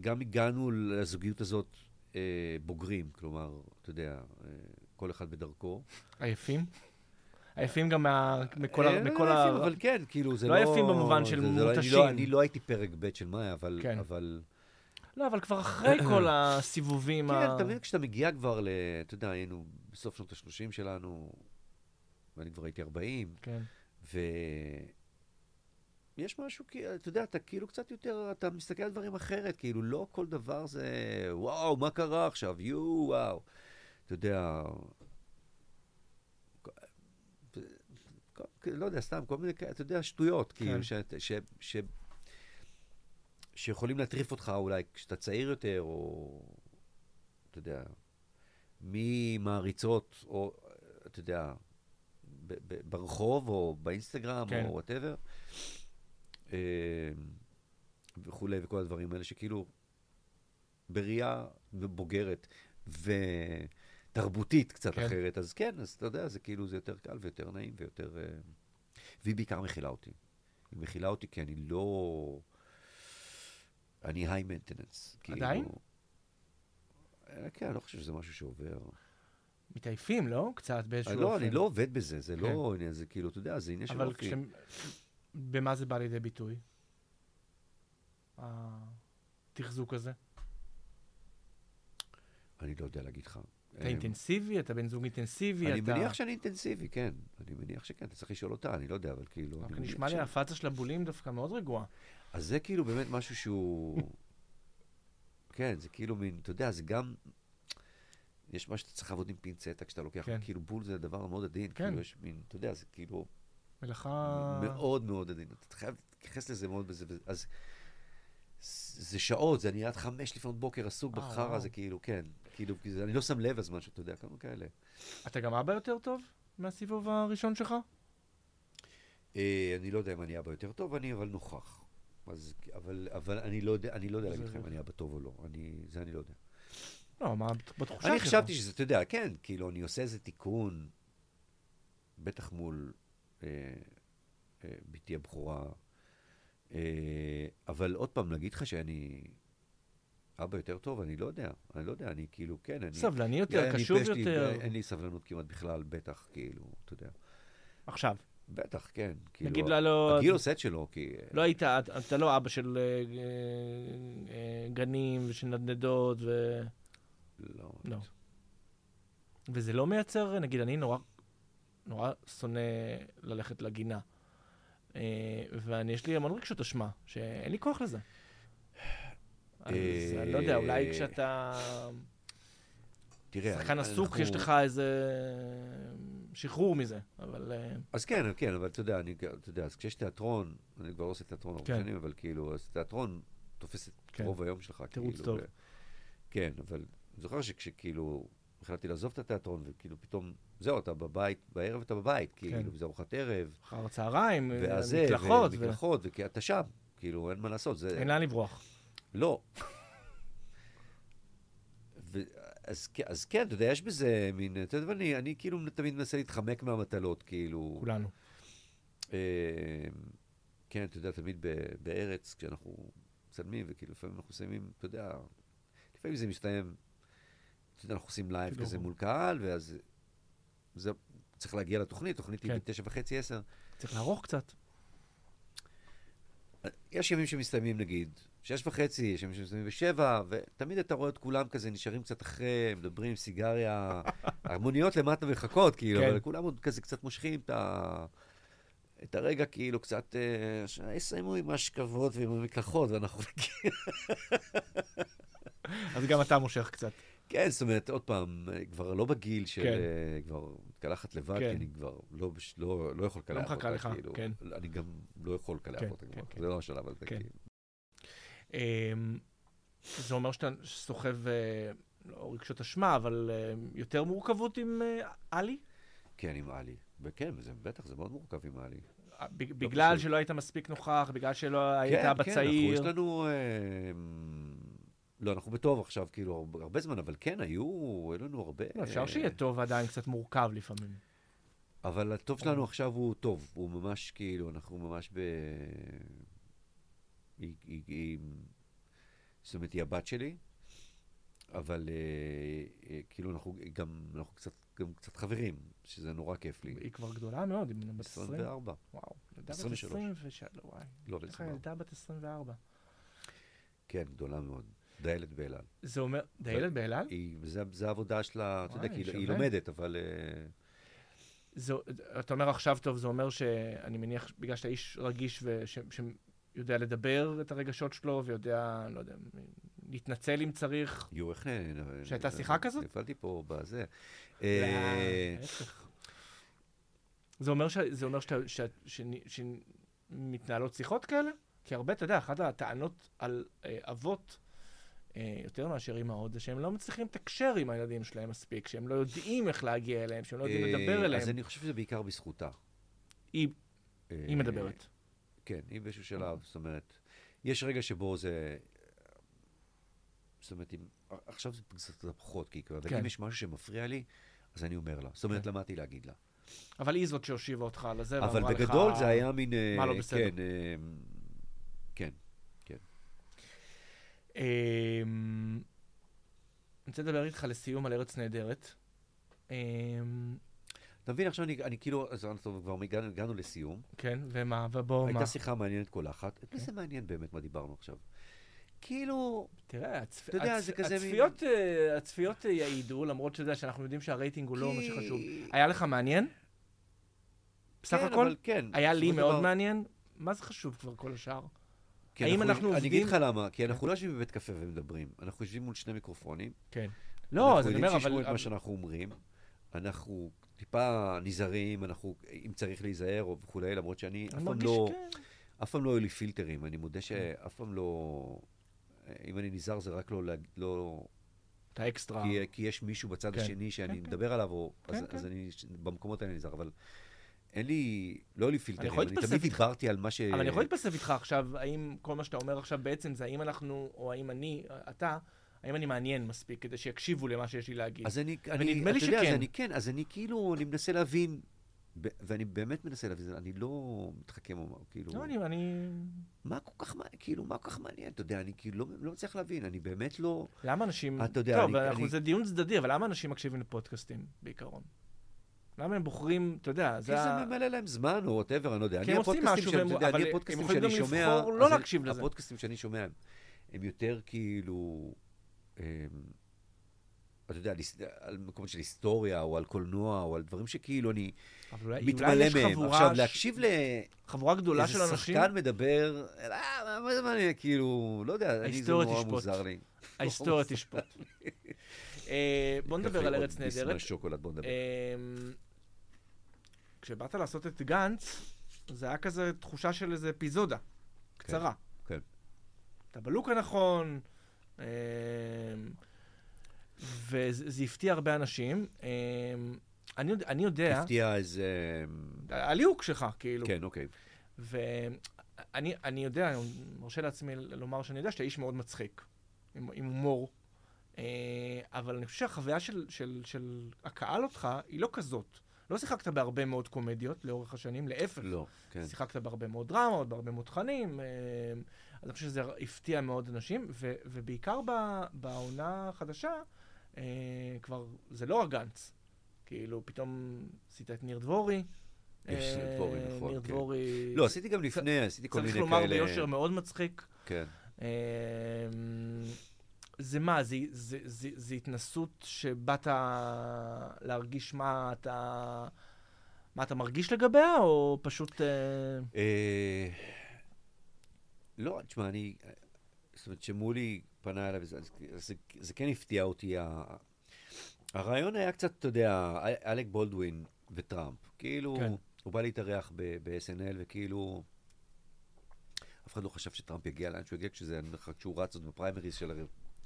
C: גם הגענו לזוגיות הזאת אה, בוגרים, כלומר, אתה יודע, אה, כל אחד בדרכו.
B: עייפים? עייפים גם מה- מכל ה...
C: אה,
B: מכל ה-
C: אבל כן, כאילו, זה
B: לא
C: לא...
B: יפים במובן של
C: זה- זה לא- אני
B: מותשים.
C: לא- אני לא הייתי פרק ב' של מאיה, אבל...
B: כן.
C: אבל
B: לא, אבל כבר אחרי כל הסיבובים ה...
C: כן, אתה מבין, כשאתה מגיע כבר ל... אתה יודע, היינו בסוף שנות ה-30 שלנו, ואני כבר הייתי 40,
B: כן.
C: ויש משהו, כי- אתה יודע, אתה כאילו קצת יותר, אתה מסתכל על דברים אחרת, כאילו לא כל דבר זה, וואו, מה קרה עכשיו, יואו, וואו. אתה יודע, כל- לא יודע, סתם, כל מיני, אתה יודע, שטויות,
B: כן.
C: כאילו, ש, ש, ש, שיכולים להטריף אותך אולי כשאתה צעיר יותר, או, אתה יודע, ממעריצות, או, אתה יודע, ב- ב- ברחוב, או באינסטגרם,
B: כן.
C: או וואטאבר, וכולי, וכל הדברים האלה, שכאילו, בראייה בוגרת ותרבותית קצת
B: כן.
C: אחרת, אז כן, אז אתה יודע, זה כאילו, זה יותר קל ויותר נעים ויותר... אה, והיא בעיקר מכילה אותי. היא מכילה אותי כי אני לא... אני היי מנטננס.
B: עדיין?
C: כן, אני לא חושב שזה משהו שעובר.
B: מתעייפים, לא? קצת באיזשהו
C: אני
B: אופן.
C: לא, אני לא עובד בזה, זה
B: כן.
C: לא עניין, זה כאילו, אתה יודע, זה עניין של
B: אבל
C: אופי.
B: כש... במה זה בא לידי ביטוי? התחזוק הזה?
C: אני לא יודע להגיד לך.
B: אתה
C: אה,
B: אינטנסיבי? אתה בן זוג אינטנסיבי?
C: אני
B: אתה...
C: מניח שאני אינטנסיבי, כן. אני מניח שכן, אתה צריך לשאול אותה, אני לא יודע, אבל כאילו...
B: רק נשמע לי הפאצה של הבולים דווקא מאוד רגועה.
C: אז זה כאילו באמת משהו שהוא... כן, זה כאילו מין, אתה יודע, זה גם... יש מה שאתה צריך לעבוד עם פינצטה כשאתה לוקח,
B: כן.
C: כאילו בול זה דבר מאוד עדין,
B: כן.
C: כאילו יש מין, אתה יודע, זה כאילו
B: מלאכה...
C: מאוד מאוד עדין, אתה חייב להתייחס לזה מאוד בזה, אז זה שעות, זה אני עד חמש לפנות בוקר עסוק בחרא. הזה, כאילו, כן, כאילו, כי אני לא שם לב הזמן שאתה יודע, כמה כאלה.
B: אתה גם אבא יותר טוב מהסיבוב הראשון שלך?
C: אה, אני לא יודע אם אני אבא יותר טוב, אני אבל נוכח. אז, אבל, אבל אני לא יודע, אני לא יודע להגיד לך אם אני אבא טוב או לא, אני, זה אני לא יודע.
B: לא, מה בתחושה שלך?
C: אני חשבתי שזה, אתה יודע, כן, כאילו, אני עושה איזה תיקון, בטח מול אה, אה, בתי הבכורה, אה, אבל עוד פעם, להגיד לך שאני אבא יותר טוב, אני לא יודע, אני לא יודע, אני כאילו, כן, אני...
B: סבלני יותר,
C: אני
B: קשוב יותר.
C: אין לי סבלנות כמעט בכלל, בטח, כאילו, אתה יודע.
B: עכשיו,
C: בטח, כן. כאילו,
B: נגיד לה לא...
C: הגיל עושה את שלו, כי...
B: לא היית, אתה- אתה לא אבא של אה, אה, אה, גנים ושל נדנדות ו...
C: לא.
B: לא. וזה לא מייצר, נגיד, אני נורא, נורא שונא ללכת לגינה. ואני, יש לי המון רגשות אשמה, שאין לי כוח לזה. אז
C: אה,
B: אני לא יודע, אולי כשאתה
C: תראה,
B: שחקן עסוק, יש לך איזה שחרור מזה, אבל... אה,
C: אז כן, כן, אבל אתה יודע, אני, אתה יודע, אז כשיש תיאטרון, אני כבר לא עושה תיאטרון הרבה
B: כן.
C: שנים, אבל כאילו, אז תיאטרון תופס את
B: כן.
C: רוב היום שלך,
B: תירוץ
C: כאילו.
B: טוב.
C: ו- כן, אבל אני זוכר שכשכאילו החלטתי לעזוב את התיאטרון, וכאילו פתאום, זהו, אתה בבית, בערב אתה בבית, כאילו,
B: כן.
C: וזה ארוחת ערב,
B: אחר הצהריים, אה, מקלחות,
C: ומקלחות, וכי אתה שם, כאילו, אין מה לעשות.
B: אין לאן לברוח.
C: לא. ו... אז, אז כן, אתה יודע, יש בזה מין, אתה יודע, אני, אני כאילו תמיד מנסה להתחמק מהמטלות, כאילו.
B: כולנו.
C: אה, כן, אתה יודע, תמיד ב- בארץ, כשאנחנו מצלמים, וכאילו לפעמים אנחנו מסיימים, אתה יודע, לפעמים זה מסתיים, אתה יודע, אנחנו עושים לייב כזה מול קהל, ואז זה צריך להגיע לתוכנית, תוכנית היא
B: כן.
C: בתשע וחצי, עשר.
B: צריך לערוך קצת.
C: יש ימים שמסתיימים נגיד, שש וחצי, שמסתיימים בשבע, ותמיד אתה רואה את כולם כזה נשארים קצת אחרי, מדברים, סיגריה, המוניות למטה מחכות, כאילו,
B: כן.
C: אבל כולם עוד כזה קצת מושכים את ה... את הרגע כאילו קצת, אה, שיסיימו עם ההשכבות ועם המקלחות, ואנחנו...
B: אז גם אתה מושך קצת.
C: כן, זאת אומרת, עוד פעם, אני כבר לא בגיל של
B: כן.
C: אה, כבר מתקלחת לבד,
B: כן.
C: כי אני כבר לא, לא, לא יכול לקלח אותה.
B: מחכה לך,
C: כאילו,
B: כן.
C: אני גם לא יכול לקלח
B: כן,
C: אותה
B: כן,
C: כבר,
B: כן.
C: זה לא השלב הזה,
B: כן.
C: כאילו.
B: אמ, זה אומר שאתה סוחב, אה, לא רגשות אשמה, אבל אה, יותר מורכבות עם אה, עלי?
C: כן, עם עלי. וכן, וזה, בטח, זה מאוד מורכב עם עלי.
B: בגלל
C: פשוט.
B: שלא היית מספיק נוכח, בגלל שלא היית
C: כן, כן,
B: בצעיר.
C: אנחנו, יש לנו... אה, לא, אנחנו בטוב עכשיו, כאילו, הרבה, הרבה זמן, אבל כן, היו, היו לנו הרבה...
B: לא, אפשר
C: אה,
B: שיהיה טוב ועדיין קצת מורכב לפעמים.
C: אבל הטוב שלנו עכשיו הוא טוב, הוא ממש כאילו, אנחנו ממש ב... היא, היא, היא... זאת אומרת, היא הבת שלי, אבל אה, אה, כאילו אנחנו גם, אנחנו קצת, גם קצת חברים, שזה נורא כיף לי.
B: היא כבר גדולה מאוד, היא בת 20.
C: 24.
B: וואו, ילדה בת
C: 23.
B: 23. וואי,
C: לא,
B: איך
C: ל-24.
B: הילדה בת 24?
C: כן, גדולה מאוד. דיילת באלעל.
B: זה אומר, דיילת באלעל?
C: זה, העבודה שלה, אתה יודע, כי היא-. לומדת, אבל... אה,
B: זה, אתה אומר עכשיו טוב, זה אומר שאני מניח, בגלל שאתה איש רגיש ושיודע לדבר את הרגשות שלו ויודע, לא יודע, להתנצל אם צריך.
C: יו, איך...
B: שהייתה שיחה כזאת?
C: נפלתי פה בזה.
B: לא,
C: אה.
B: זה אומר, ש... זה אומר שאתה, ש... ש... שמתנהלות שיחות כאלה? כי הרבה, אתה יודע, אחת הטענות על אה, אבות, אה, יותר מאשר אימהות, זה שהם לא מצליחים לתקשר עם הילדים שלהם מספיק, שהם לא יודעים איך להגיע אליהם, שהם לא יודעים לדבר אליהם.
C: אז אני חושב שזה בעיקר בזכותה.
B: היא, היא מדברת.
C: כן, היא באיזשהו שלב, זאת אומרת, יש רגע שבו זה... זאת אומרת, אם, עכשיו זה קצת פחות, כי כבר, אבל
B: כן.
C: אם יש משהו שמפריע לי, אז אני אומר לה. זאת אומרת,
B: כן.
C: למדתי להגיד לה.
B: אבל היא זאת שהושיבה אותך על הזה,
C: אבל
B: ואמרה לך...
C: בגדול זה היה מין... אה,
B: מה לא בסדר?
C: כן, אה, כן.
B: אמ, אני רוצה לדבר איתך לסיום על ארץ נהדרת.
C: אתה מבין, עכשיו אני, אני כאילו, אז אנחנו כבר הגענו, הגענו לסיום.
B: כן, ומה, ובוא, מה?
C: הייתה שיחה מעניינת כל אחת. איזה מעניין באמת מה דיברנו עכשיו. כאילו,
B: תראה, הצפ...
C: אתה יודע,
B: הצ...
C: זה כזה
B: הצפיות, אה, הצפיות אה, יעידו, למרות יודע שאנחנו יודעים שהרייטינג הוא לא מה
C: כי-
B: שחשוב. היה לך מעניין? בסך
C: כן,
B: הכל?
C: אבל כן.
B: היה לי מאוד
C: דבר-
B: מעניין? מה זה חשוב כבר כל השאר?
C: כי
B: האם אנחנו
C: אני
B: עובדים-
C: אגיד לך למה, כי אנחנו לא יושבים בבית קפה ומדברים. אנחנו יושבים מול שני מיקרופונים.
B: כן. לא, אז אני אומר,
C: אנחנו יודעים
B: אבל...
C: שישמעו את מה שאנחנו אומרים. אנחנו טיפה נזהרים, אנחנו, אם צריך להיזהר או וכולי, למרות שאני אף
B: אני
C: פעם לא,
B: שכן.
C: אף פעם לא היו לי פילטרים. אני מודה שאף פעם לא... אם אני נזהר זה רק לא... לא
B: את האקסטרה.
C: כי, כי יש מישהו בצד
B: כן.
C: השני שאני
B: כן, כן.
C: מדבר עליו, או,
B: כן,
C: אז,
B: כן.
C: אז אני במקומות האלה נזהר, אבל אין לי, לא היו לי פילטרים, אני
B: להתפלסף
C: תמיד. דיברתי על מה ש...
B: אבל אני יכול להתפסף איתך עכשיו, האם כל מה שאתה אומר עכשיו בעצם זה האם אנחנו, או האם אני, אתה, האם אני מעניין מספיק כדי שיקשיבו למה שיש לי להגיד.
C: אז אני, אני, אתה יודע. אז אני כן, אז אני כאילו, אני מנסה להבין, ואני באמת מנסה להבין, אני לא מתחכם כאילו,
B: לא, אני, אני...
C: מה כל כך כאילו, מה כל כך מעניין, אתה יודע, אני כאילו לא, לא מצליח להבין, אני באמת לא,
B: למה אנשים...
C: אתה יודע,
B: טוב,
C: אני- אני-
B: זה דיון צדדי, אבל למה אנשים מקשיבים לפודקאסטים בעיקרון? למה הם בוחרים, אתה יודע,
C: כי
B: זה...
C: זה
B: ה-
C: ממלא להם זמן, או וואטאבר, אני לא יודע.
B: כי הם עושים משהו
C: שאני- יודע,
B: אבל הם יכולים גם. לבחור לא להקשיב לזה.
C: הפודקאסטים שאני שומע, הם יותר כאילו... הם, אתה יודע, על על מקומות של היסטוריה, או על קולנוע, או על דברים שכאילו אני מתמלא מהם.
B: חבורה,
C: עכשיו, להקשיב
B: חבורה גדולה של אנשים,
C: שחקן מדבר, אה, מה- זה מעניין, כאילו, לא יודע, אני זה נורא. מוזר לי.
B: ההיסטוריה תשפוט. אה, בוא נדבר על ארץ נהדרת.
C: מהשוקולד, בוא נדבר.
B: אמ, כשבאת לעשות את גנץ, זה היה כזה תחושה של איזה אפיזודה, קצרה.
C: כן.
B: אתה בלוק הנכון, וזה זה הפתיע הרבה אנשים. אמ, אני יודע- אני יודע,
C: הפתיע איזה...
B: הליהוק שלך, כאילו.
C: כן, אוקיי.
B: ואני אני יודע, אני מרשה לעצמי לומר שאני יודע שאתה איש מאוד מצחיק, עם, עם הומור. אה, אבל אני חושב שהחוויה של, של, של הקהל אותך היא לא כזאת. לא שיחקת בהרבה מאוד קומדיות לאורך השנים, להפך.
C: לא, כן.
B: שיחקת בהרבה מאוד דרמות, בהרבה מאוד תכנים. אה, אז אני חושב שזה הפתיע מאוד אנשים, ו, ובעיקר ב, בעונה החדשה, אה, כבר, זה לא רק גנץ. כאילו, פתאום עשית את ניר דבורי.
C: יש ניר
B: אה,
C: דבורי, נכון,
B: ניר
C: כן.
B: דבורי.
C: לא, עשיתי גם לפני, עשיתי כל מיני
B: צריך
C: כאלה.
B: לומר ביושר מאוד מצחיק.
C: כן.
B: אמ, זה מה, זה, זה, זה, זה התנסות שבאת להרגיש מה אתה, מה אתה מרגיש לגביה, או פשוט...
C: לא, תשמע, אני... זאת אומרת, שמולי פנה אליי, וזה- זה, זה כן הפתיע אותי. ה- הרעיון היה קצת, אתה יודע, אלק בולדווין וטראמפ. כאילו,
B: כן.
C: הוא בא להתארח ב-SNL, וכאילו... אף אחד לא חשב שטראמפ יגיע לאן שהוא יגיע, כשזה, אני אומר לך, כשהוא רץ עוד בפריימריז של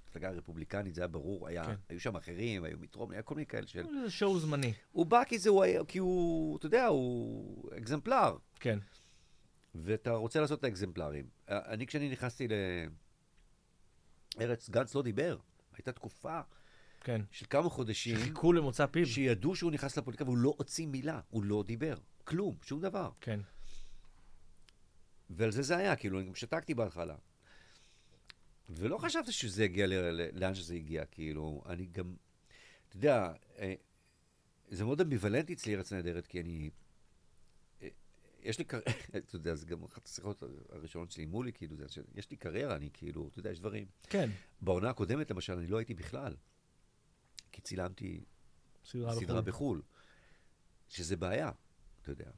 C: המפלגה הרפובליקנית, זה היה ברור, היה,
B: כן.
C: היו שם אחרים, היו מתרום, היה כל מיני כאלה של...
B: זה שואו זמני.
C: הוא בא כי, זה, הוא, היה- כי הוא, אתה יודע, הוא אקזמפלר.
B: כן.
C: ואתה רוצה לעשות את האקזמפלרים. אני, כשאני נכנסתי לארץ, גנץ לא דיבר. הייתה תקופה
B: כן.
C: של כמה חודשים,
B: חיכו למוצא פיו.
C: שידעו שהוא נכנס לפוליטיקה והוא לא הוציא מילה, הוא לא דיבר. כלום, שום דבר.
B: כן.
C: ועל זה זה היה, כאילו, אני גם שתקתי בהתחלה. ולא חשבתי שזה יגיע ל- לאן שזה הגיע, כאילו, אני גם, אתה יודע, אה, זה מאוד אמביוולנטי אצלי ארץ נהדרת, כי אני, אה, יש לי קריירה, אתה יודע, זה גם אחת השיחות הראשונות שלי מולי, כאילו, זה, יש לי קריירה, אני כאילו, אתה יודע, יש דברים.
B: כן.
C: בעונה הקודמת, למשל, אני לא הייתי בכלל, כי צילמתי
B: סדרה
C: סדרה
B: בחו"ל.
C: בחו"ל, שזה בעיה, אתה יודע.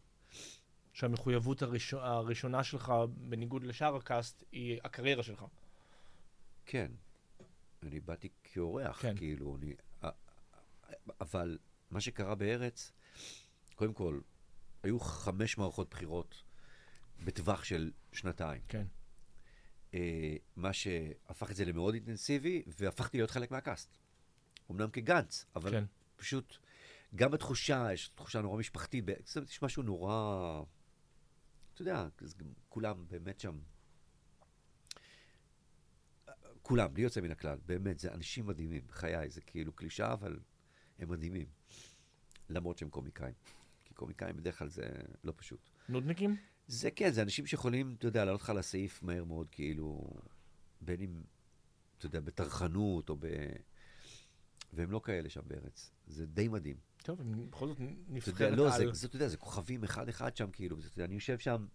B: שהמחויבות הראשונה, הראשונה שלך, בניגוד לשאר הקאסט, היא הקריירה שלך.
C: כן. אני באתי כאורח,
B: כן.
C: כאילו, אני... אבל מה שקרה בארץ, קודם כל, היו חמש מערכות בחירות בטווח של שנתיים.
B: כן.
C: אה, מה שהפך את זה למאוד אינטנסיבי, והפכתי להיות חלק מהקאסט. אמנם כגנץ, אבל
B: כן.
C: פשוט, גם בתחושה, יש תחושה נורא משפחתית, זאת יש משהו נורא, אתה יודע, כולם באמת שם, כולם, בלי יוצא מן הכלל, באמת, זה אנשים מדהימים, בחיי, זה כאילו קלישאה, אבל הם מדהימים. למרות שהם קומיקאים. קומיקאים בדרך כלל זה לא פשוט.
B: נודניקים?
C: זה כן, זה אנשים שיכולים, אתה יודע, לעלות לך לסעיף מהר מאוד, כאילו, בין אם, אתה יודע, בטרחנות או ב... והם לא כאלה שם בארץ. זה די מדהים.
B: טוב, הם בכל זאת נבחרת
C: לא,
B: על.
C: זה, זה, אתה יודע, זה כוכבים אחד-אחד שם, כאילו, אתה יודע, אני יושב שם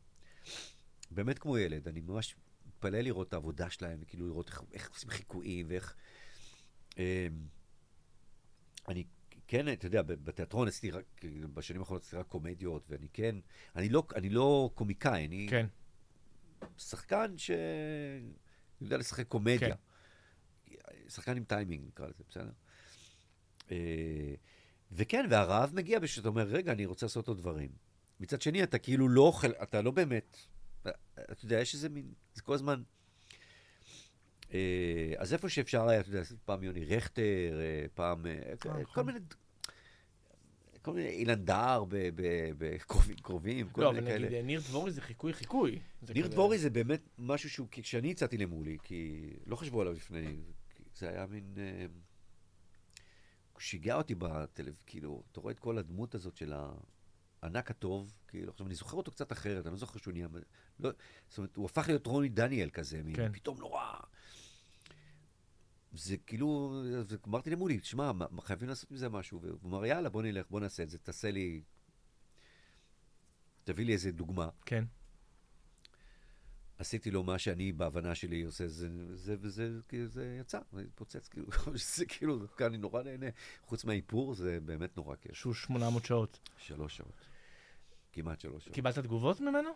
C: באמת כמו ילד, אני ממש מתפלא לראות את העבודה שלהם, וכאילו לראות איך, איך עושים חיקויים, ואיך... אה, אני כן, אתה יודע, בתיאטרון עשיתי רק, בשנים האחרונות עשיתי רק קומדיות, ואני כן, אני לא, אני לא קומיקאי, אני
B: כן.
C: שחקן שיודע לשחק קומדיה.
B: כן.
C: שחקן עם טיימינג, נקרא לזה, בסדר? אה, וכן, והרעב מגיע בשביל אומר, רגע, אני רוצה לעשות עוד דברים. מצד שני, אתה כאילו לא אוכל, אתה לא באמת, אתה יודע, יש איזה מין, זה כל הזמן... אה, אז איפה שאפשר היה, אתה יודע, פעם יוני רכטר, אה, פעם, אה, כל
B: נכון.
C: מיני, כל מיני אילן דהר בקרובים, קרובים, כל
B: לא,
C: מיני
B: אבל
C: כאלה.
B: נגיד, ניר דבורי זה חיקוי חיקוי.
C: ניר דבורי זה באמת משהו שהוא, כשאני הצעתי למולי, כי לא חשבו עליו לפני, זה היה מין... הוא שיגע אותי בטלוויזיה, כאילו, אתה רואה את כל הדמות הזאת של הענק הטוב, כאילו, עכשיו, אני זוכר אותו קצת אחרת, אני לא זוכר שהוא נהיה... לא, זאת אומרת, הוא הפך להיות רוני דניאל כזה, מין,
B: כן.
C: פתאום נורא... זה כאילו, אמרתי למולי, תשמע, חייבים לעשות מזה משהו, והוא אמר, יאללה, בוא נלך, בוא נעשה את זה, תעשה לי... תביא לי איזה דוגמה.
B: כן.
C: עשיתי לו מה שאני בהבנה שלי עושה, זה, זה, וזה, כאילו, זה יצא, זה התפוצץ, כאילו, זה כאילו, כאן אני נורא נהנה. חוץ מהאיפור, זה באמת נורא כיף.
B: שהוא 800 שעות.
C: שלוש שעות. כמעט שלוש שעות.
B: קיבלת תגובות ממנו?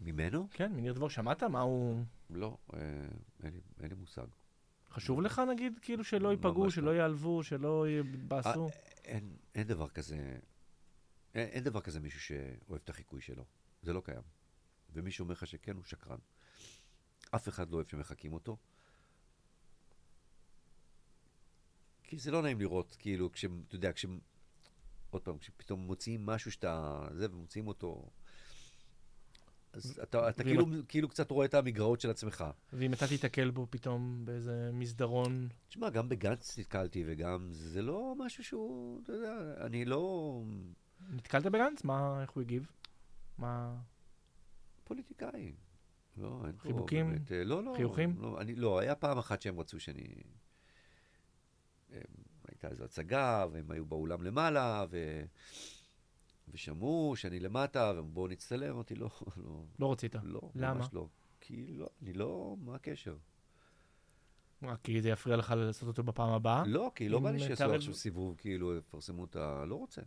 C: ממנו?
B: כן, מניר דבור, שמעת? מה הוא...
C: לא, אה, אין לי, אין לי מושג.
B: חשוב לך, נגיד, כאילו, שלא ייפגעו,
C: לא.
B: שלא ייעלבו, שלא יבאסו?
C: אה, אין, אין דבר כזה, אין, אין דבר כזה מישהו שאוהב את החיקוי שלו. זה לא קיים. ומי שאומר לך שכן, הוא שקרן. אף אחד לא אוהב שמחקים אותו. כי זה לא נעים לראות, כאילו, כש... אתה יודע, כש... עוד פעם, כשפתאום מוציאים משהו שאתה... זה, ומוציאים אותו... אז אתה, אתה כאילו, כאילו קצת רואה את המגרעות של עצמך.
B: ואם אתה תיתקל בו פתאום באיזה מסדרון...
C: תשמע, גם בגנץ נתקלתי, וגם זה לא משהו שהוא, אתה יודע, אני לא
B: נתקלת בגנץ? מה, איך הוא הגיב? מה...
C: פוליטיקאי. לא, אין פה
B: חיבוקים?
C: באמת, אה, לא, לא.
B: חיוכים?
C: לא, אני, לא, היה פעם אחת שהם רצו שאני... הם, הייתה איזו הצגה, והם היו באולם למעלה, ו... ושמעו שאני למטה, והם בואו נצטלם, אמרתי, לא, לא,
B: לא רצית.
C: לא,
B: למה?
C: ממש לא. כי לא, אני לא, מה הקשר?
B: רק כי זה יפריע לך לעשות אותו בפעם הבאה?
C: לא, כי לא בא לי שיעשו עכשיו סיבוב, כאילו, יפרסמו את ה... לא רוצה.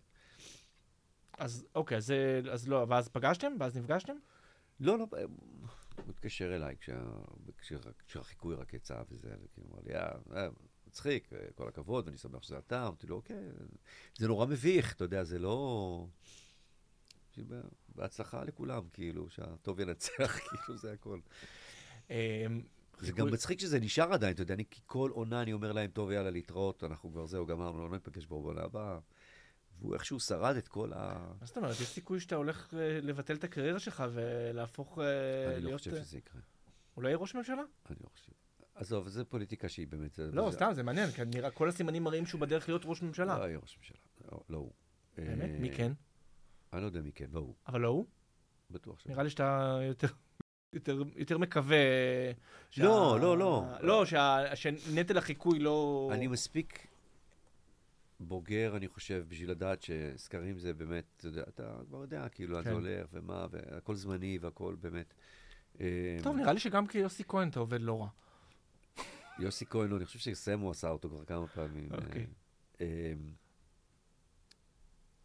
B: אז אוקיי, אז, אז לא, ואז פגשתם? ואז נפגשתם?
C: לא, לא, הוא התקשר אליי כשה- כשה- כשהחיקוי רק יצא וזה, וכאילו אמר לי, אה, אה, מצחיק, אה, כל הכבוד, ואני שמח שזה אתה. אמרתי לו, אוקיי, זה נורא מביך, אתה יודע, זה לא... בהצלחה לכולם, כאילו, שהטוב ינצח, כאילו, זה הכל.
B: אה,
C: זה גם מצחיק שזה נשאר עדיין, אתה יודע, אני כל עונה אני אומר להם, טוב, יאללה, להתראות, אנחנו כבר זהו, גמרנו, לא ניפגש בו בעונה הבאה. והוא איכשהו שרד את כל ה...
B: מה זאת אומרת? יש סיכוי שאתה הולך אה, לבטל את הקריירה שלך ולהפוך אה,
C: אני לא
B: להיות...
C: חושב שזה יקרה.
B: הוא לא יהיה ראש ממשלה?
C: אני לא חושב. עזוב, זו פוליטיקה שהיא באמת... זה-
B: לא,
C: זה-
B: סתם, זה מעניין, כי נראה, כל הסימנים מראים שהוא בדרך להיות ראש ממשלה.
C: לא יהיה ראש ממשלה. לא, לא הוא.
B: באמת?
C: אה,
B: מי כן?
C: אני לא יודע מי כן, לא הוא.
B: אבל לא הוא?
C: בטוח ש...
B: נראה לי שאתה יותר... יותר, יותר מקווה...
C: לא, לא, לא.
B: לא, שה, שנטל החיקוי לא...
C: אני מספיק בוגר, אני חושב, בשביל לדעת שסקרים זה באמת, אתה יודע, אתה כבר יודע, כאילו,
B: כן.
C: זה הולך ומה, והכל זמני והכל באמת. אה,
B: טוב, נראה לי שגם כיוסי כהן אתה עובד לא רע.
C: יוסי כהן, אני חושב שסמו עשה אותו כבר כמה פעמים.
B: אוקיי.
C: אה, אה,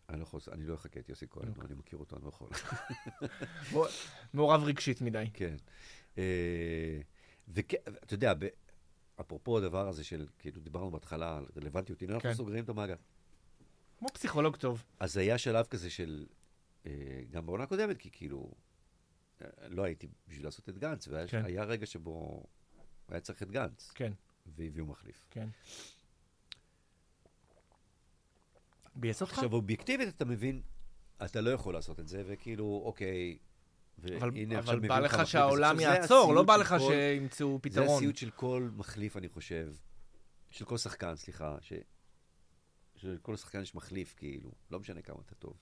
C: אני לא יכול, אני לא אחכה את יוסי כהן,
B: אוקיי.
C: אני מכיר אותו, אני לא יכול.
B: מעורב רגשית מדי.
C: כן. אה, ואתה יודע, אפרופו הדבר הזה של, כאילו, דיברנו בהתחלה על רלוונטיות, הנה אנחנו
B: כן.
C: סוגרים את המעגל.
B: כמו פסיכולוג טוב.
C: אז היה שלב כזה של, אה, גם בעונה הקודמת, כי כאילו, לא הייתי בשביל לעשות את גנץ, והיה
B: כן.
C: רגע שבו היה צריך את גנץ,
B: כן,
C: והביאו מחליף.
B: כן. ביאס אותך?
C: עכשיו, אובייקטיבית אתה מבין, אתה לא יכול לעשות את זה, וכאילו, אוקיי,
B: אבל,
C: והנה
B: אבל
C: עכשיו
B: בא
C: מביאים לך
B: לך
C: מחליף.
B: שהעולם
C: עכשיו, זה
B: יעצור, לא בא לך שימצאו
C: זה
B: פתרון.
C: הסיוט של כל מחליף, אני חושב, של כל שחקן, סליחה, ש... שלכל שחקן יש מחליף, כאילו, לא משנה כמה אתה טוב.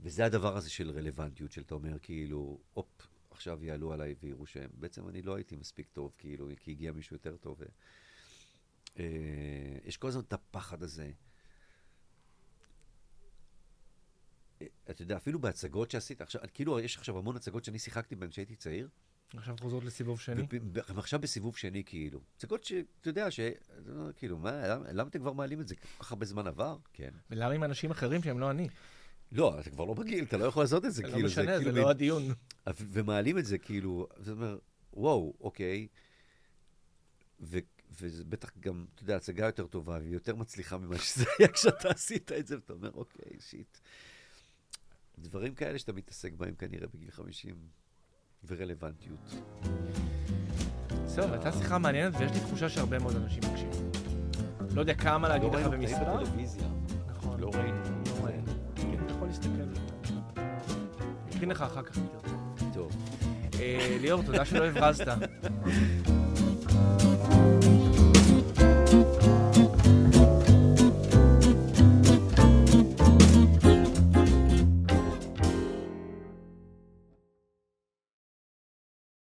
C: וזה הדבר הזה של רלוונטיות, של אתה אומר, כאילו, הופ, עכשיו יעלו עליי ויראו שהם, בעצם אני לא הייתי מספיק טוב, כאילו, כי הגיע מישהו יותר טוב. ו... אה, יש כל הזמן את הפחד הזה. אה, אתה יודע, אפילו בהצגות שעשית, עכשיו, כאילו, יש עכשיו המון הצגות שאני שיחקתי בהן כשהייתי צעיר,
B: עכשיו חוזרות לסיבוב שני.
C: הם עכשיו בסיבוב שני, כאילו. הצגות שאתה יודע, ש... כאילו, מה, למה, למה אתם כבר מעלים את זה? כל כך הרבה זמן עבר? כן.
B: ולמה עם אנשים אחרים שהם לא אני?
C: לא, אתה כבר לא בגיל, אתה לא יכול לעשות את זה,
B: זה
C: כאילו.
B: לא משנה, זה
C: כאילו
B: לא הדיון.
C: ומעלים את זה, כאילו, זאת אומרת, וואו, אוקיי. ו- וזה בטח גם, אתה יודע, הצגה יותר טובה, והיא יותר מצליחה ממה שזה היה כשאתה עשית את זה, ואתה אומר, אוקיי, שיט. דברים כאלה שאתה מתעסק בהם כנראה בגיל 50, ורלוונטיות.
B: בסדר, הייתה שיחה מעניינת ויש לי תחושה שהרבה מאוד אנשים מקשיבים. לא יודע כמה להגיד לך במשרה.
C: בטלוויזיה.
B: נכון.
C: לא ראינו.
B: לא ראינו. אקרין לך אחר כך. אם תרצה.
C: טוב.
B: אה, ליאור, תודה שלא הברזת.